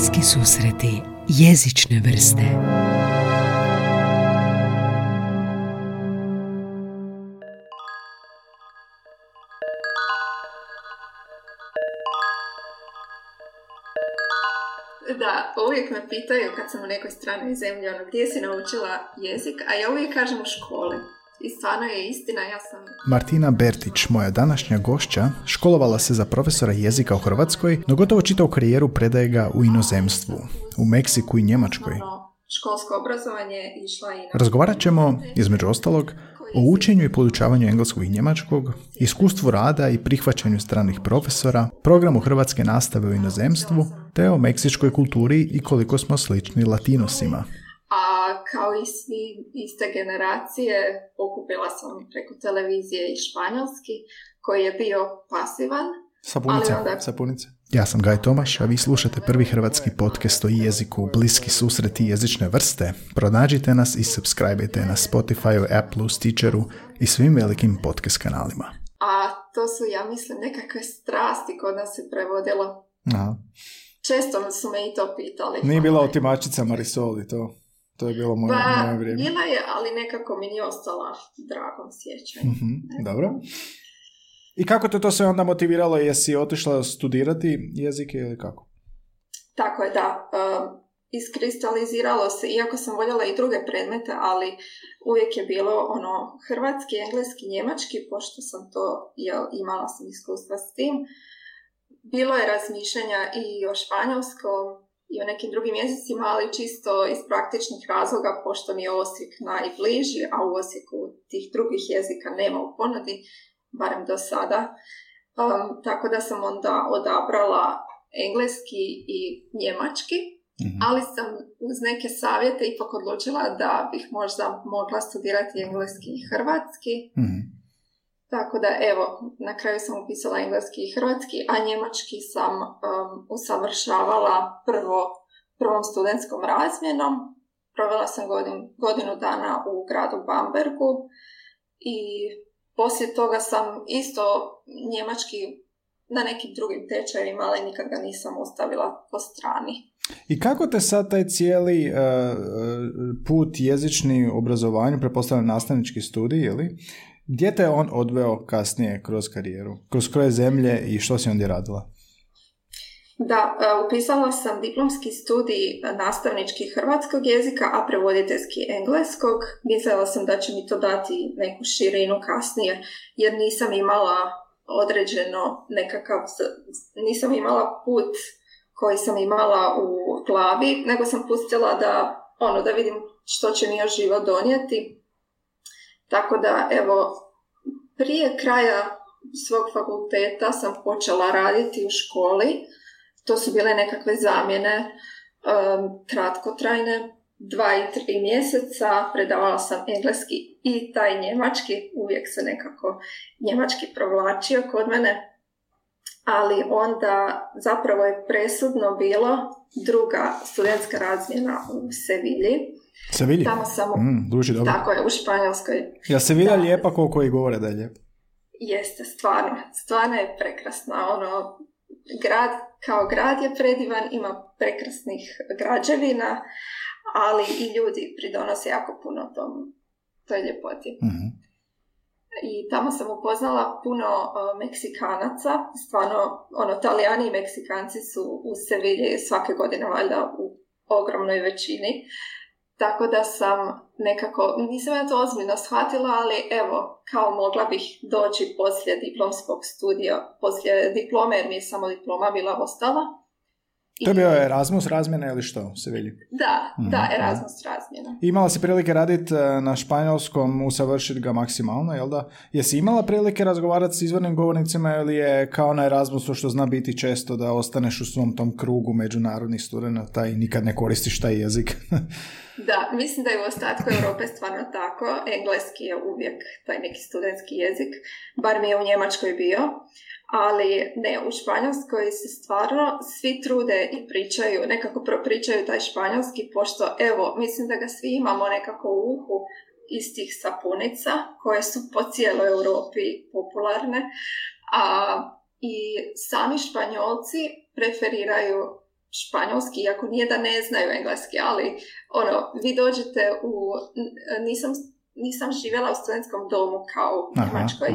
Bliski susreti jezične vrste Da, uvijek me pitaju kad sam u nekoj stranoj zemlji, ono, gdje si naučila jezik, a ja uvijek kažem u školi. I stvarno je istina, ja sam... Martina Bertić, moja današnja gošća, školovala se za profesora jezika u Hrvatskoj, no gotovo čitavu karijeru predaje ga u inozemstvu, u Meksiku i Njemačkoj. Školsko obrazovanje išla i... Razgovarat ćemo, između ostalog, o učenju i podučavanju engleskog i njemačkog, iskustvu rada i prihvaćanju stranih profesora, programu hrvatske nastave u inozemstvu, te o meksičkoj kulturi i koliko smo slični latinosima. A kao i svi iste generacije, pokupila sam preko televizije i španjolski, koji je bio pasivan. Sapunice, onda- sapunice. Ja sam Gaj Tomaš, a vi slušate prvi hrvatski podcast o jeziku Bliski susreti jezične vrste. Pronađite nas i subscribeite na Spotify, Appleu, Stitcheru i svim velikim podcast kanalima. A to su, ja mislim, nekakve strasti kod nas se prevodilo. Aha. Često su me i to pitali. Nije bila otimačica Marisol i to. To je bilo moje, Pa, moje vrijeme. bila je, ali nekako mi nije ostala dragom sjećanju. Mhm, dobro. I kako te to sve onda motiviralo? Jesi otišla studirati jezike ili kako? Tako je, da. Um, iskristaliziralo se, iako sam voljela i druge predmete, ali uvijek je bilo ono hrvatski, engleski, njemački, pošto sam to, jel, imala sam iskustva s tim. Bilo je razmišljanja i o španjolskom i o nekim drugim jezicima, ali čisto iz praktičnih razloga, pošto mi je Osijek najbliži, a u Osijeku tih drugih jezika nema u ponudi, barem do sada. Um, tako da sam onda odabrala engleski i njemački, Mhm. ali sam uz neke savjete ipak odlučila da bih možda mogla studirati engleski i hrvatski. Mhm. Tako da evo, na kraju sam upisala engleski i hrvatski, a njemački sam um, usavršavala prvo prvom studentskom razmjenom. Provela sam godin, godinu dana u gradu Bambergu i poslije toga sam isto njemački na nekim drugim tečajevima, ali nikad nisam ostavila po strani. I kako te sad taj cijeli e, e, put jezični obrazovanju, pretpostavljam nastavnički studij, ili? Gdje te on odveo kasnije kroz karijeru? Kroz koje zemlje i što si ondje radila? Da, e, upisala sam diplomski studij nastavnički hrvatskog jezika, a prevoditeljski engleskog. Mislila sam da će mi to dati neku širinu kasnije, jer nisam imala određeno nekakav, nisam imala put koji sam imala u glavi, nego sam pustila da, ono, da vidim što će mi još život donijeti. Tako da, evo, prije kraja svog fakulteta sam počela raditi u školi. To su bile nekakve zamjene um, kratkotrajne, dva i tri mjeseca. Predavala sam engleski i taj njemački. Uvijek se nekako njemački provlačio kod mene. Ali onda zapravo je presudno bilo druga studentska razmjena u Sevilji. Sevilji? Tamo sam, Mm, zvuči dobro. tako je, u Španjolskoj. Ja se Da. lijepa koliko i govore da je lijepa. Jeste, stvarno. Stvarno je prekrasna. Ono, grad kao grad je predivan, ima prekrasnih građevina, ali i ljudi pridonose jako puno tom, toj ljepoti. Mhm. I tamo sam upoznala puno uh, Meksikanaca, stvarno, ono, Talijani i Meksikanci su u Sevilji svake godine valjda u ogromnoj većini. Tako da sam nekako, nisam ja to ozbiljno shvatila, ali evo, kao mogla bih doći poslije diplomskog studija, poslije diplome, jer mi je samo diploma bila ostala. To je bio Erasmus razmjena ili što u Sevilji? Da, da, Mhm. Erasmus razmjena. Imala si prilike raditi na španjolskom, usavršiti ga maksimalno, jel da? Jesi imala prilike razgovarati s izvornim govornicima ili je kao na Erasmusu što zna biti često da ostaneš u svom tom krugu međunarodnih studenata i nikad ne koristiš taj jezik? Da, mislim da je u ostatku Europe stvarno tako. Engleski je uvijek taj neki studentski jezik, bar mi je u Njemačkoj bio. Ali ne, u Španjolskoj se stvarno svi trude i pričaju, nekako propričaju taj španjolski, pošto evo, mislim da ga svi imamo nekako u uhu iz tih sapunica, koje su po cijeloj Europi popularne. A, I sami španjolci preferiraju španjolski, iako nije da ne znaju engleski, ali ono, vi dođete u, nisam, nisam živjela u studentskom domu kao u Njemačkoj,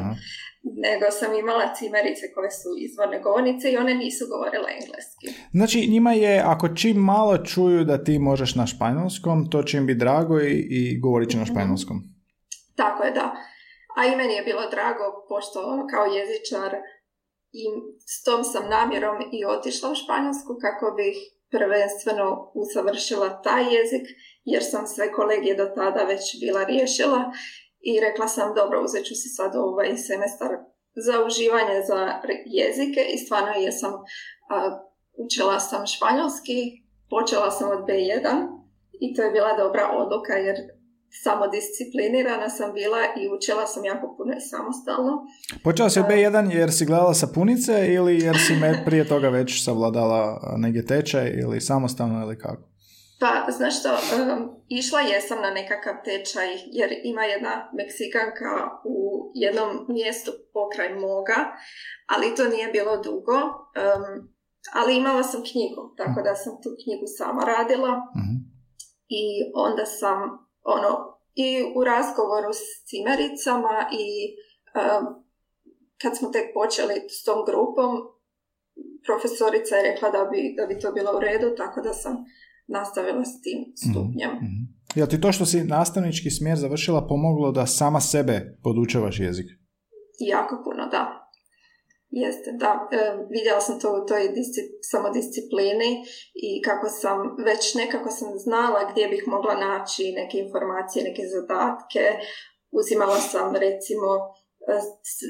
nego sam imala cimerice koje su izvorne govornice i one nisu govorile engleski. Znači njima je, ako čim malo čuju da ti možeš na španjolskom, to će im biti drago i, i govorit će na mhm. španjolskom. Tako je, da. A i meni je bilo drago, pošto kao jezičar i s tom sam namjerom i otišla u Španjolsku kako bih prvenstveno usavršila taj jezik, jer sam sve kolegije do tada već bila riješila i rekla sam dobro, uzet ću si sad ovaj semestar za uživanje za jezike i stvarno jesam a, učila sam španjolski, počela sam od B1 i to je bila dobra odluka jer samodisciplinirana sam bila i učila sam jako puno i samostalno. Počela si od B1 jer si gledala sapunice ili jer si me prije toga već savladala negdje tečaj ili samostalno ili kako? Pa, znaš što, um, išla jesam na nekakav tečaj jer ima jedna Meksikanka u jednom mjestu pokraj moga, ali to nije bilo dugo. Um, ali imala sam knjigu, tako da sam tu knjigu sama radila. uh I onda sam ono, i u razgovoru s cimericama i um, kad smo tek počeli s tom grupom, profesorica je rekla da bi, da bi to bilo u redu, tako da sam nastavila s tim mhm, stupnjem. Mm-hmm. Jel ti to što si nastavnički smjer završila pomoglo da sama sebe podučavaš jezik? Jako puno, da. Jeste, da. E, vidjela sam to u toj disci- samodisciplini i kako sam, već nekako sam znala gdje bih mogla naći neke informacije, neke zadatke. Uzimala sam recimo e,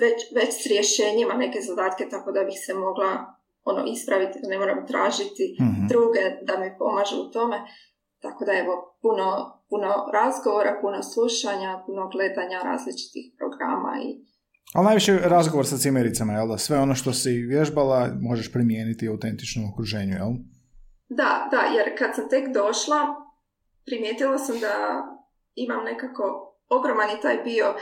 već, već s rješenjima neke zadatke tako da bih se mogla ono ispraviti, da ne moram tražiti mm druge da mi pomažu u tome. Tako da evo, puno, puno razgovora, puno slušanja, puno gledanja različitih programa i ali najviše razgovor sa cimericama, jel da? Sve ono što si vježbala možeš primijeniti u autentičnom okruženju, jel? Da, da, jer kad sam tek došla, primijetila sam da imam nekako ogroman i taj bio uh,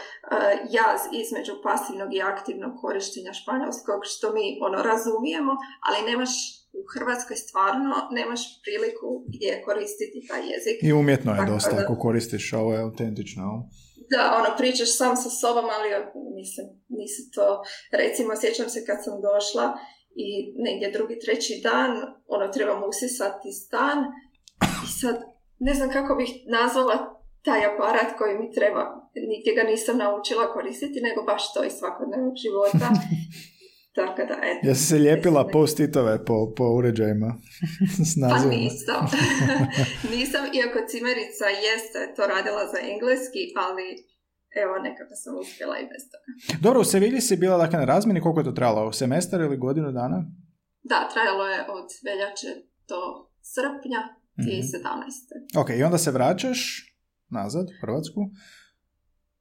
jaz između pasivnog i aktivnog korištenja španjolskog, što mi ono razumijemo, ali nemaš u Hrvatskoj stvarno nemaš priliku gdje koristiti taj jezik. I umjetno je dosta ako koristiš, ovo je autentično. Da, ono, pričaš sam sa sobom, ali mislim, nisi to, recimo, sjećam se kad sam došla i negdje drugi, treći dan, ono, trebam usisati stan i sad, ne znam kako bih nazvala taj aparat koji mi treba, nigdje ga nisam naučila koristiti, nego baš to iz svakodnevnog života. Tako da, eto. Jesi se lijepila post-itove po, po uređajima s Pa nisam. nisam, iako cimerica jeste to radila za engleski, ali evo, nekako sam uspjela i bez toga. Dobro, u Sevilji si bila dakle na razmini, koliko je to trajalo? Semestar ili godinu dana? Da, trajalo je od veljače do srpnja 2017. Mm-hmm. Ok, i onda se vraćaš nazad u Hrvatsku.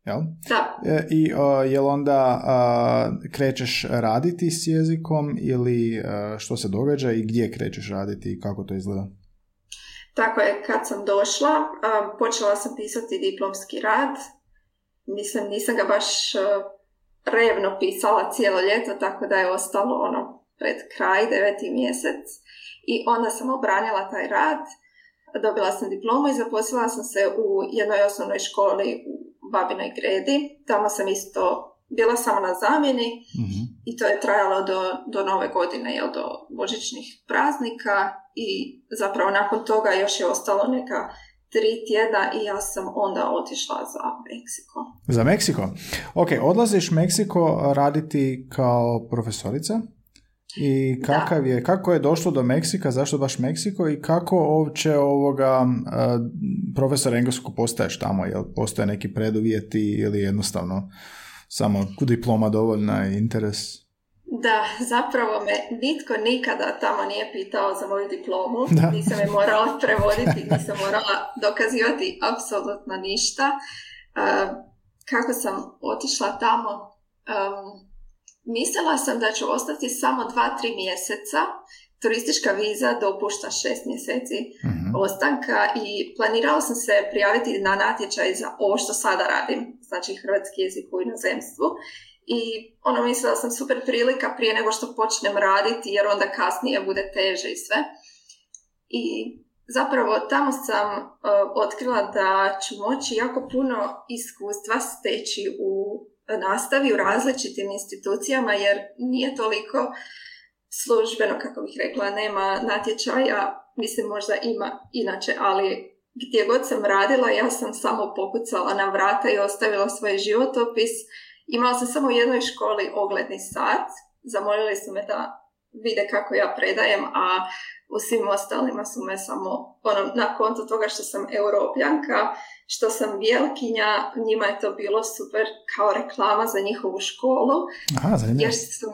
Jel? Da. E, I uh, jel onda uh, krećeš raditi s jezikom ili uh, što se događa i gdje krećeš raditi i kako to izgleda? Tako je, kad sam došla, počela sam pisati diplomski rad. Mislim, nisam ga baš revno pisala cijelo ljeto, tako da je ostalo ono pred kraj, deveti mjesec. I onda sam obranila taj rad, dobila sam diplomu i zaposlila sam se u jednoj osnovnoj školi u Babinoj Gredi. Tamo sam isto bila samo na zamjeni mm i to je trajalo do, do nove godine, jel, do božićnih praznika i zapravo nakon toga još je ostalo neka tri tjedna i ja sam onda otišla za Meksiko. Za Meksiko? Ok, odlaziš Meksiko raditi kao profesorica? I kakav je, kako je došlo do Meksika, zašto baš Meksiko i kako uopće ovoga profesor engleskog postaješ tamo, jel postoje neki preduvjeti ili jednostavno samo diploma dovoljna i interes? Da, zapravo me nitko nikada tamo nije pitao za moju diplomu, da. nisam je morala prevoditi, nisam morala dokazivati apsolutno ništa. kako sam otišla tamo, um, Mislila sam da ću ostati samo dva, tri mjeseca. Turistička viza dopušta šest mjeseci mm ostanka i planirala sam se prijaviti na natječaj za ovo što sada radim, znači hrvatski jezik u inozemstvu. I ono mislila sam super prilika prije nego što počnem raditi jer onda kasnije bude teže i sve. i zapravo tamo sam uh, otkrila da ću moći jako puno iskustva steći u nastavi u različitim institucijama jer nije toliko službeno, kako bih rekla, nema natječaja, mislim možda ima inače, ali gdje god sam radila, ja sam samo pokucala na vrata i ostavila svoj životopis. Imala sam samo u jednoj školi ogledni sat, zamolili su me da vide kako ja predajem, a u svim ostalima su me samo ono, na kontu toga što sam europljanka, što sam vjelkinja, njima je to bilo super kao reklama za njihovu školu. Aha, jer su,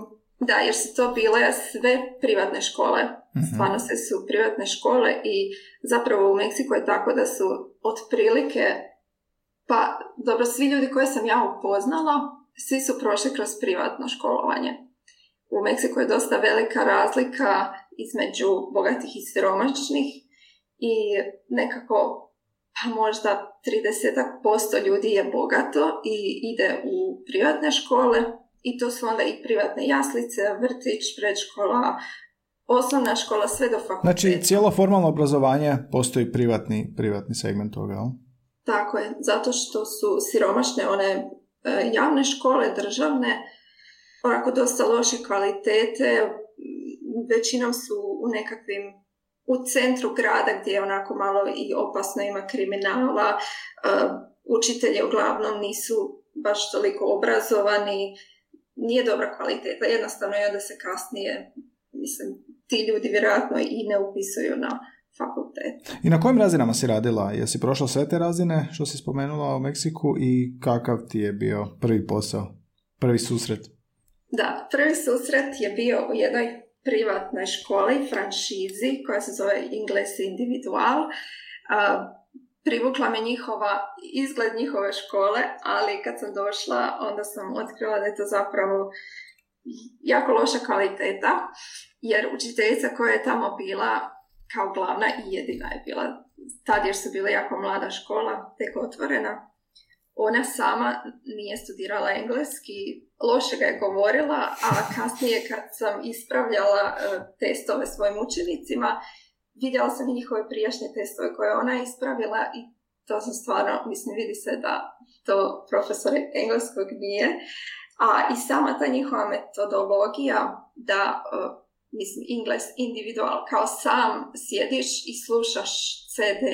da, jer su to bile sve privatne škole. mm Stvarno se su privatne škole i zapravo u Meksiku je tako da su otprilike, pa dobro, svi ljudi koje sam ja upoznala, svi su prošli kroz privatno školovanje. U Meksiku je dosta velika razlika između bogatih i siromašnih i nekako možda 30% ljudi je bogato i ide u privatne škole i to su onda i privatne jaslice, vrtić, predškola, osnovna škola, sve do fakulteta. Znači, cijelo formalno obrazovanje postoji privatni, privatni segment toga, jel? Tako je, zato što su siromašne one e, javne škole, državne, onako dosta loše kvalitete, većinom su u nekakvim u centru grada gdje je onako malo i opasno ima kriminala, uh, učitelji uglavnom nisu baš toliko obrazovani, nije dobra kvaliteta, jednostavno i onda se kasnije, mislim, ti ljudi vjerojatno i ne upisuju na fakultet. I na kojim razinama si radila? Jesi prošla sve te razine što si spomenula u Meksiku i kakav ti je bio prvi posao, prvi susret? Da, prvi susret je bio u jednoj privatnoj školi, franšizi, koja se zove Ingles Individual. privukla me njihova, izgled njihove škole, ali kad sam došla, onda sam otkrila da je to zapravo jako loša kvaliteta, jer učiteljica koja je tamo bila kao glavna i jedina je bila, tad jer su bila jako mlada škola, tek otvorena, ona sama nije studirala engleski, loše ga je govorila, a kasnije kad sam ispravljala e, testove svojim učenicima, vidjela sam i njihove prijašnje testove koje ona ispravila i to sam stvarno, mislim, vidi se da to profesor engleskog nije. A i sama ta njihova metodologija da, e, mislim, Ingles individual, kao sam sjediš i slušaš CD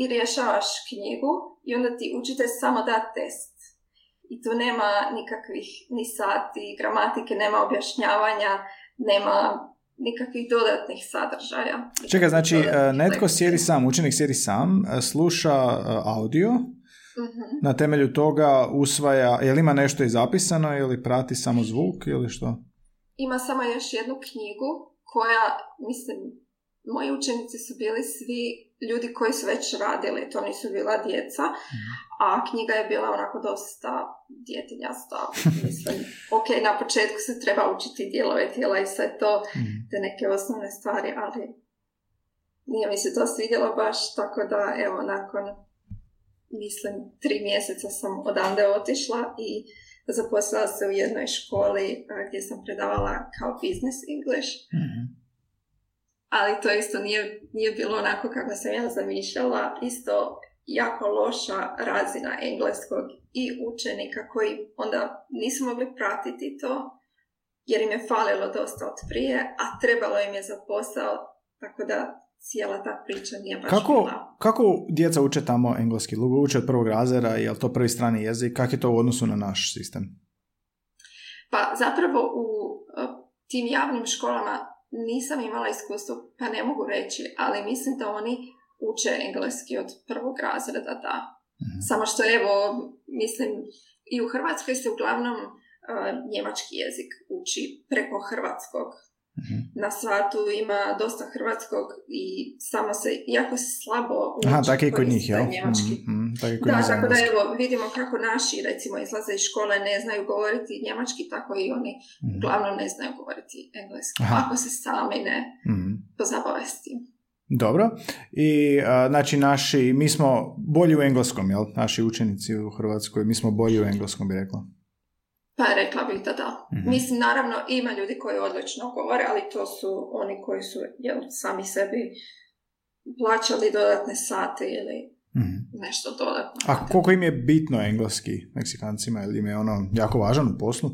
i rješavaš knjigu i onda ti učite samo da test. I tu nema nikakvih ni sati, gramatike, nema objašnjavanja, nema nikakvih dodatnih sadržaja. Čekaj, znači e, netko sjedi sam, učenik sjedi sam, e, sluša e, audio, uh na temelju toga usvaja, je li ima nešto i zapisano ili prati samo zvuk ili što? Ima samo još jednu knjigu koja, mislim, moji učenici su bili svi ljudi koji su već radili, to nisu bila djeca, mhm. a knjiga je bila onako dosta djetinjasta, mislim, ok, na početku se treba učiti dijelove tijela i sve to, mhm. te neke osnovne stvari, ali nije mi se to svidjelo baš, tako da, evo, nakon, mislim, tri mjeseca sam odande otišla i zaposlila se u jednoj školi gdje sam predavala kao business English. mm ali to isto nije, nije bilo onako kako sam ja zamišljala. Isto jako loša razina engleskog i učenika koji onda nisu mogli pratiti to jer im je falilo dosta od prije, a trebalo im je za posao, tako da cijela ta priča nije baš kako, bila. Kako djeca uče tamo engleski? Lugo uče od prvog razreda, je li to prvi strani jezik? Kak je to u odnosu na naš sistem? Pa zapravo u e, tim javnim školama nisam imala iskustvo, pa ne mogu reći, ali mislim da oni uče engleski od prvog razreda, da. Mhm. Samo što evo, mislim, i u Hrvatskoj se uglavnom uh, njemački jezik uči preko hrvatskog. Mhm. Na svatu ima dosta hrvatskog i samo se jako slabo uči Aha, tako i kod njih, jel? Njemački. Mm-hmm, da, tako da evo, vidimo kako naši recimo izlaze iz škole ne znaju govoriti njemački, tako i oni mm-hmm. uglavnom ne znaju govoriti engleski. Aha. Ako se sami ne mm-hmm. pozabave s tim. Dobro. I a, znači naši, mi smo bolji u engleskom, jel? Naši učenici u Hrvatskoj, mi smo bolji u engleskom, bi rekla. Pa rekla bih da da. Mm-hmm. Mislim, naravno, ima ljudi koji odlično govore, ali to su oni koji su jel, sami sebi plaćali dodatne sate ili mm nešto dodatno. A koliko im je bitno engleski Meksikancima ili im je ono jako važan u poslu?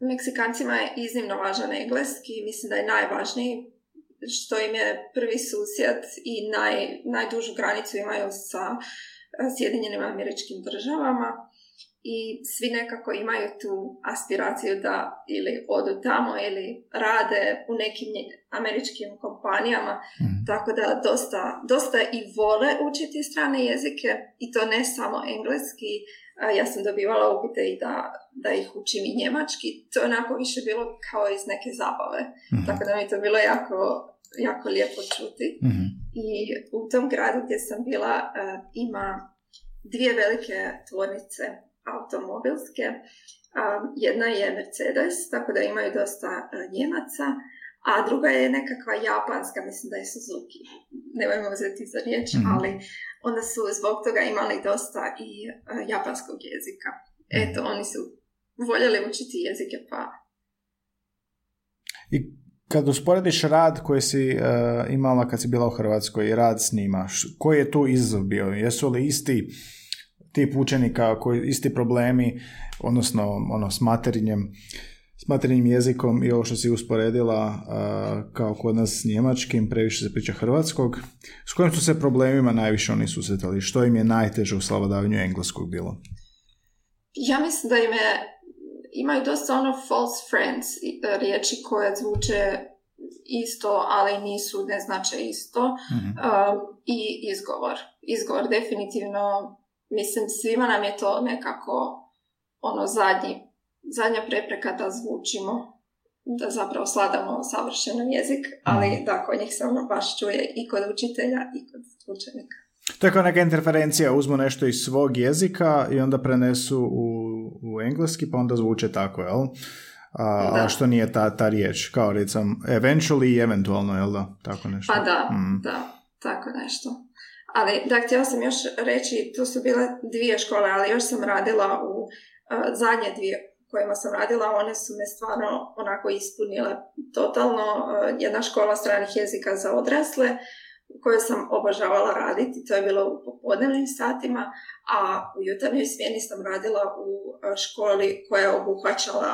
Meksikancima je iznimno važan engleski, mislim da je najvažniji što im je prvi susjed i naj, najdužu granicu imaju sa Sjedinjenim američkim državama i svi nekako imaju tu aspiraciju da ili odu tamo ili rade u nekim američkim kompanijama, mhm. tako da dosta, dosta i vole učiti strane jezike i to ne samo engleski. Ja sam dobivala upite i da, da ih učim i njemački. To je onako više bilo kao iz neke zabave. mm Tako da mi to bilo jako, jako lijepo čuti. mm I u tom gradu gdje sam bila ima dvije velike tvornice automobilske. Jedna je Mercedes, tako da imaju dosta e, Njemaca, a druga je nekakva japanska, mislim da je Suzuki. Nemojmo uzeti za riječ, mm ali onda su zbog toga imali dosta i e, japanskog jezika. Eto, oni su voljeli učiti jezike, pa... I kad usporediš rad koji si uh, imala kad si bila u Hrvatskoj i rad s njima, koji je tu izazov bio? Jesu li isti tip učenika koji isti problemi, odnosno ono, s materinjem, s materinjim jezikom i ovo što si usporedila kao kod nas s njemačkim, previše se priča hrvatskog. S kojim su se problemima najviše oni susretali? Što im je najteže u slavodavanju engleskog bilo? Ja mislim da im je, imaju dosta ono false friends e, riječi koje zvuče isto, ali nisu, ne znače isto. Mhm. I izgovor. Izgovor definitivno mislim, svima nam je to nekako ono zadnji, zadnja prepreka da zvučimo, da zapravo sladamo savršeno jezik, ali mhm. da, kod njih se ono baš čuje i kod učitelja i kod učenika. To je kao neka interferencija, uzmu nešto iz svog jezika i onda prenesu u, u engleski, pa onda zvuče tako, jel? A, a što nije ta, ta riječ, kao recimo eventually i eventualno, jel da? Tako nešto. Pa da, mm. da, tako nešto. Ali, da, htjela sam još reći, tu su bile dvije škole, ali još sam radila u uh, zadnje dvije kojima sam radila, one su me stvarno onako ispunile totalno. Uh, jedna škola stranih jezika za odrasle, u kojoj sam obožavala raditi, to je bilo u popodnevnim satima, a u jutarnjoj smjeni sam radila u uh, školi koja je obuhvaćala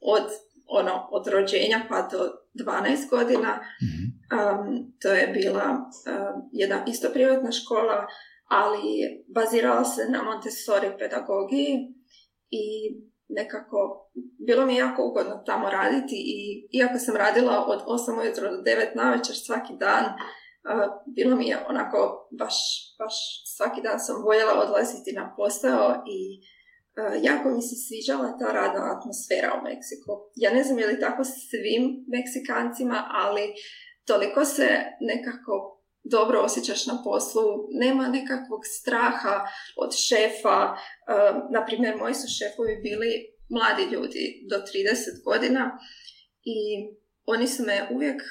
od, ono, od rođenja pa do 12 godina. Um, to je bila um, jedna isto privatna škola, ali bazirala se na Montessori pedagogiji i nekako bilo mi je jako ugodno tamo raditi i iako sam radila od 8 ujutro do 9 na večer svaki dan, uh, bilo mi je onako baš, baš svaki dan sam voljela odlaziti na posao i uh, jako mi se sviđala ta radna atmosfera u Meksiku. Ja ne znam je li tako svim Meksikancima, ali toliko se nekako dobro osjećaš na poslu, nema nekakvog straha od šefa. Uh, na primjer, moji su šefovi bili mladi ljudi do 30 godina i oni su me uvijek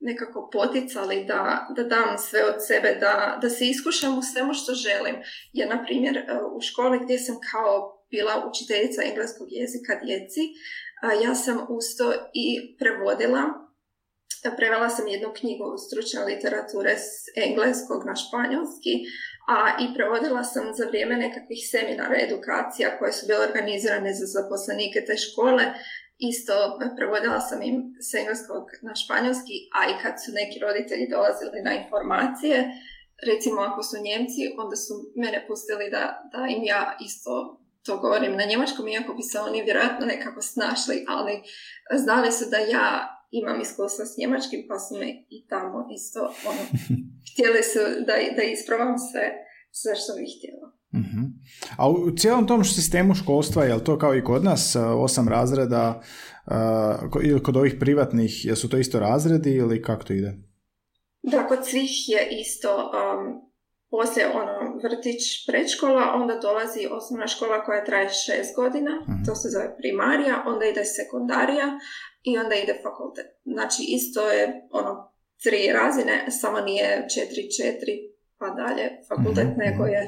nekako poticali da, da dam sve od sebe, da, da se iskušam u svemu što želim. Ja, na primjer, u školi gdje sam kao bila učiteljica engleskog jezika djeci, ja sam usto i prevodila prevela sam jednu knjigu stručne literature s engleskog na španjolski, a i prevodila sam za vrijeme nekakvih seminara edukacija koje su bile organizirane za zaposlenike te škole. Isto prevodila sam im s engleskog na španjolski, a i kad su neki roditelji dolazili na informacije, recimo ako su Njemci, onda su mene pustili da, da im ja isto to govorim na njemačkom, iako bi se oni vjerojatno nekako snašli, ali znali su da ja imam iskustva s njemačkim, pa su me i tamo isto ono, htjeli su da, da ispravam sve, sve što bih htjela. Uh A u cijelom tom sistemu školstva, je li to kao i kod nas, osam razreda, uh, ili kod ovih privatnih, jesu to isto razredi ili kako to ide? Da, kod svih je isto, um, poslije ono vrtić predškola, onda dolazi osnovna škola koja traje šest godina, uh to se zove primarija, onda ide sekundarija, i onda ide fakultet. Znači isto je ono tri razine, samo nije četiri, četiri pa dalje fakultet, mm-hmm. nego je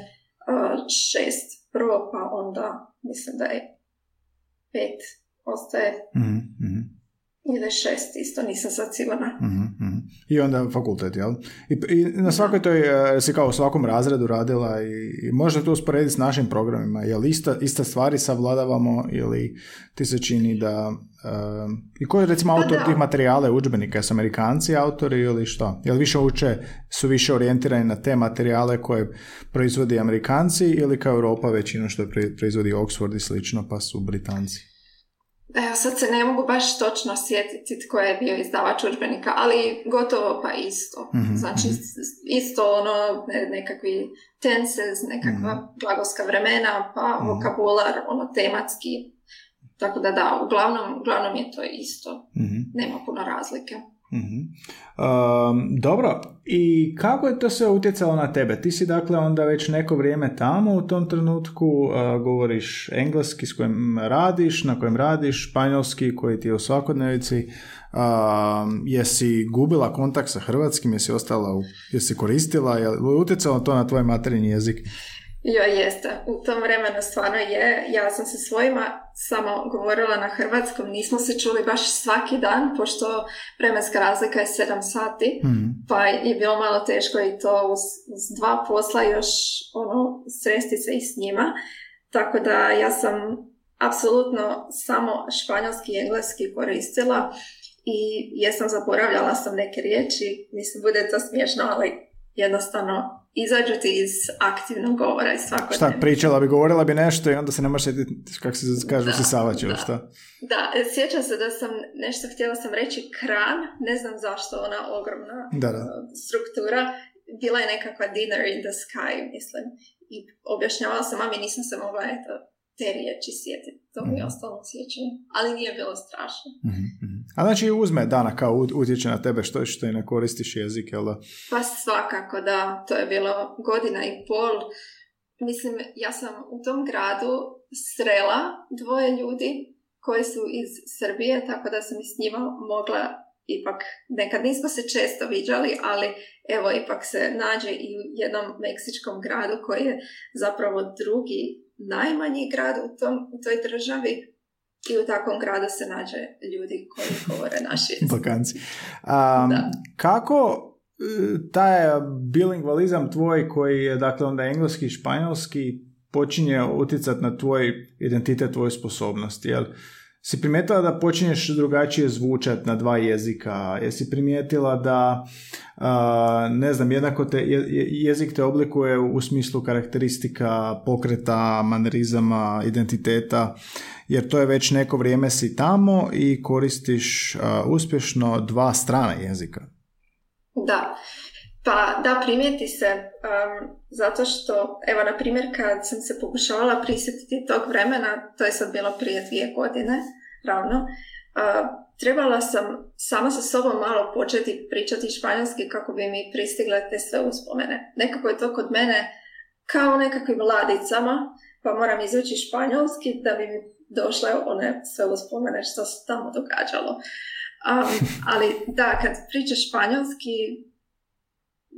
šest prvo, pa onda mislim da je pet ostaje. Mm-hmm. Ili šest, isto nisam sad sigurna. Mm-hmm. I onda fakultet, jel? I, i na svakoj toj, uh, si kao u svakom razredu radila i, i možda to usporediti s našim programima, jel ista, ista stvari savladavamo ili ti se čini da... Uh, I ko je recimo Pa autor da. tih materijala, udžbenika? Jesu Amerikanci autori ili što? Jel više uče, su više orijentirani na te materijale koje proizvodi Amerikanci ili kao Europa većinu što proizvodi Oxford i slično pa su Britanci? Evo, sad se ne mogu baš točno sjetiti tko je bio izdavač udžbenika, ali gotovo pa isto. Mhm, Znači, isto ono, ne- nekakvi tenses, nekakva glagolska vremena, pa Mhm. vokabular, ono, tematski. Tako da da, uglavnom, uglavnom je to isto. Mhm. Nema puno razlike. Um, dobro, i kako je to sve utjecalo na tebe? Ti si dakle onda već neko vrijeme tamo u tom trenutku, uh, govoriš engleski s kojim radiš, na kojem radiš, španjolski koji ti je u svakodnevici, um, jesi gubila kontakt sa hrvatskim, jesi ostala, u, jesi koristila, je li utjecalo to na tvoj materinji jezik? Jo, jeste. U tom vremenu stvarno je. Ja sam se svojima samo govorila na hrvatskom. Nismo se čuli baš svaki dan, pošto vremenska razlika je 7 sati. Mhm. Pa je bilo malo teško i to uz, uz dva posla još ono, sresti se i s njima. Tako da ja sam apsolutno samo španjolski i engleski koristila i jesam zaboravljala sam neke riječi. Mislim, bude to smiješno, ali jednostavno izađu ti iz aktivnog govora i svakodnevno. Šta, pričala bi, govorila bi nešto i onda se ne možeš sjetiti, kako se kaže, Da, usisavaće ili da. šta? Da, sjećam se da sam nešto htjela sam reći kran, ne znam zašto ona ogromna Da, da. uh, struktura, bila je nekakva dinner in the sky, mislim. I objašnjavala sam mami, nisam se mogla eto, te riječi sjetiti. To mi je Mhm. ostalo u sjećanju. Ali nije bilo strašno. Mhm, mhm. A znači uzme dana kao ut- utječe na tebe što, što i ne koristiš jezik, jel da? Pa svakako da, to je bilo godina i pol. Mislim, ja sam u tom gradu srela dvoje ljudi koji su iz Srbije, tako da sam i s njima mogla ipak, nekad nismo se često viđali, ali evo ipak se nađe i u jednom meksičkom gradu koji je zapravo drugi najmanji grad u, tom, u toj državi i u takvom gradu se nađe ljudi koji govore naš jezik. Balkanci. Um, kako e, taj bilingvalizam tvoj koji je dakle onda engleski i španjolski počinje utjecati na tvoj identitet, tvoju sposobnost, jel? Si primijetila da počinješ drugačije zvučat na dva jezika? Jesi primijetila da, a, ne znam, jednako te, je- je- jezik te oblikuje u smislu karakteristika, pokreta, manerizama, identiteta, jer to je već neko vrijeme si tamo i koristiš uspješno dva strana jezika. Da, pa da primijeti se um, zato što, evo na primjer kad sam se pokušavala prisjetiti tog vremena, to je sad bilo prije dvije godine, ravno, uh, trebala sam sama sa sobom malo početi pričati španjolski kako bi mi pristigle te sve uspomene. Nekako je to kod mene kao u nekakvim ladicama, pa moram izvući španjolski da bi mi došle one sve uspomene što se tamo događalo. Um, ali da, kad pričaš španjolski,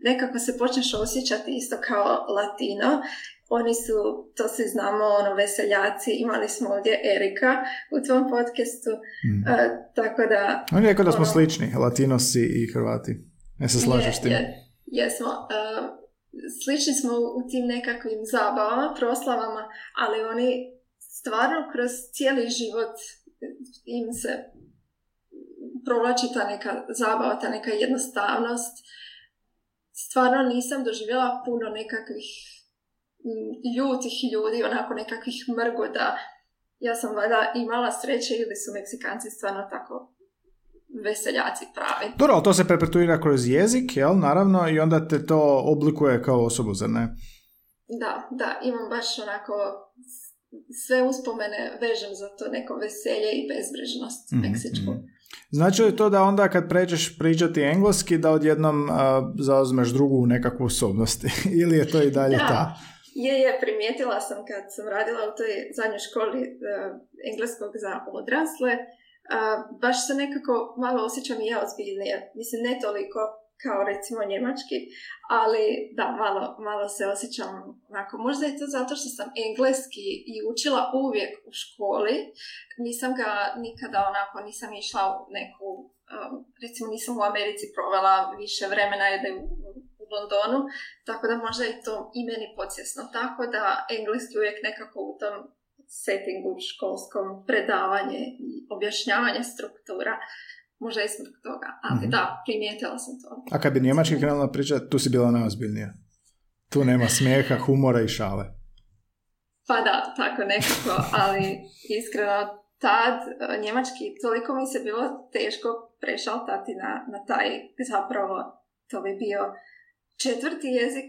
nekako se počneš osjećati isto kao latino. Oni su, to svi znamo, ono, veseljaci. Imali smo ovdje Erika u tvom podcastu. Mm. Uh, tako da... On je rekao da smo ono- slični, latinosi i hrvati. Ne se slažeš s tim? Je, je, jesmo. Uh, slični smo u tim nekakvim zabavama, proslavama, ali oni stvarno kroz cijeli život im se provlači ta neka zabava, ta neka jednostavnost. Stvarno nisam doživjela puno nekakvih ljutih ljudi, onako nekakvih mrgoda. Ja sam valjda imala sreće ili su Meksikanci stvarno tako veseljaci pravi. Dobro, to se perpetuira kroz jezik, jel, naravno, i onda te to oblikuje kao osobu, zar ne? Da, da, imam baš onako sve uspomene vežem za to neko veselje i bezbrižnost Mhm, meksičku. mhm. Znači li to da onda kad pređeš pričati engleski da odjednom a, zauzmeš drugu nekakvu osobnost ili je to i dalje Da. ta? Je, je, primijetila sam kad sam radila u toj zadnjoj školi e, engleskog za odrasle, a, baš se nekako malo osjećam i ja ozbiljnije. Mislim, ne toliko kao recimo njemački, ali da, malo, malo se osjećam onako, možda je to zato što sam engleski i učila uvijek u školi, nisam ga nikada onako, nisam išla u neku recimo nisam u Americi provela više vremena jer u Londonu, tako da možda i to i meni podsjesno. Tako da engleski uvijek nekako u tom settingu školskom predavanje i objašnjavanje struktura možda i zbog toga, ali mm da, primijetila sam to. A kad bi njemački krenula pričati, tu si bila najozbiljnija. Tu nema smijeha, humora i šale. Pa da, tako nekako, ali iskreno tad e, njemački toliko mi se bilo teško prešaltati na, na taj zapravo to bi bio četvrti jezik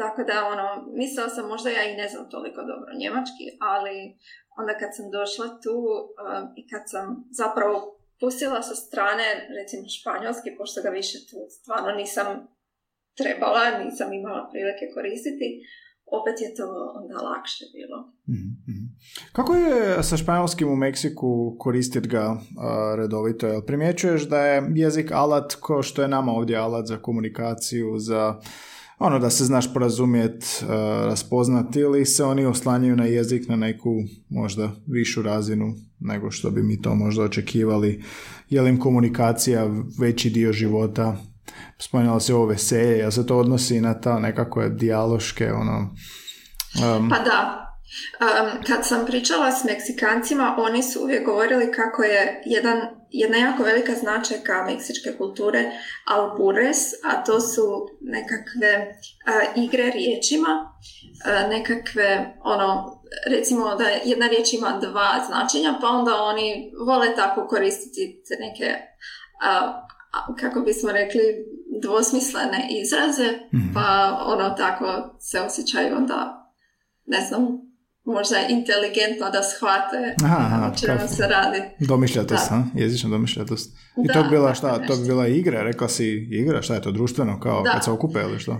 tako da ono, mislila sam možda ja i ne znam toliko dobro njemački, ali onda kad sam došla tu uh, i kad sam zapravo pustila sa strane recimo španjolski, pošto ga više tu stvarno nisam trebala, nisam imala prilike koristiti, opet je to onda lakše bilo. Mm-hmm. Kako je sa španjolskim u Meksiku koristiti ga redovito? Primjećuješ da je jezik alat ko što je nama ovdje alat za komunikaciju, za ono da se znaš porazumjet, uh, raspoznati ili se oni oslanjaju na jezik na neku možda višu razinu nego što bi mi to možda očekivali. Je li im komunikacija veći dio života? Spomenula se ovo veselje, jel se to odnosi na ta nekakve dijaloške ono... Um... Pa da, Um, kad sam pričala s Meksikancima, oni su uvijek govorili kako je jedan, jedna jako velika značajka meksičke kulture albures, a to su nekakve igre riječima, nekakve, ono, recimo da jedna riječ ima dva značenja, pa onda oni vole tako koristiti neke, kako bismo rekli, dvosmislene izraze, mhm. pa ono tako se osjećaju onda, ne znam, možda inteligentno da shvate aha, o čemu se radi. Domišljatost, ha? jezična domišljatost. I to bi bila šta? To bi bila igra, rekla si igra, šta je to, društveno, kao da. kad se okupe ili što?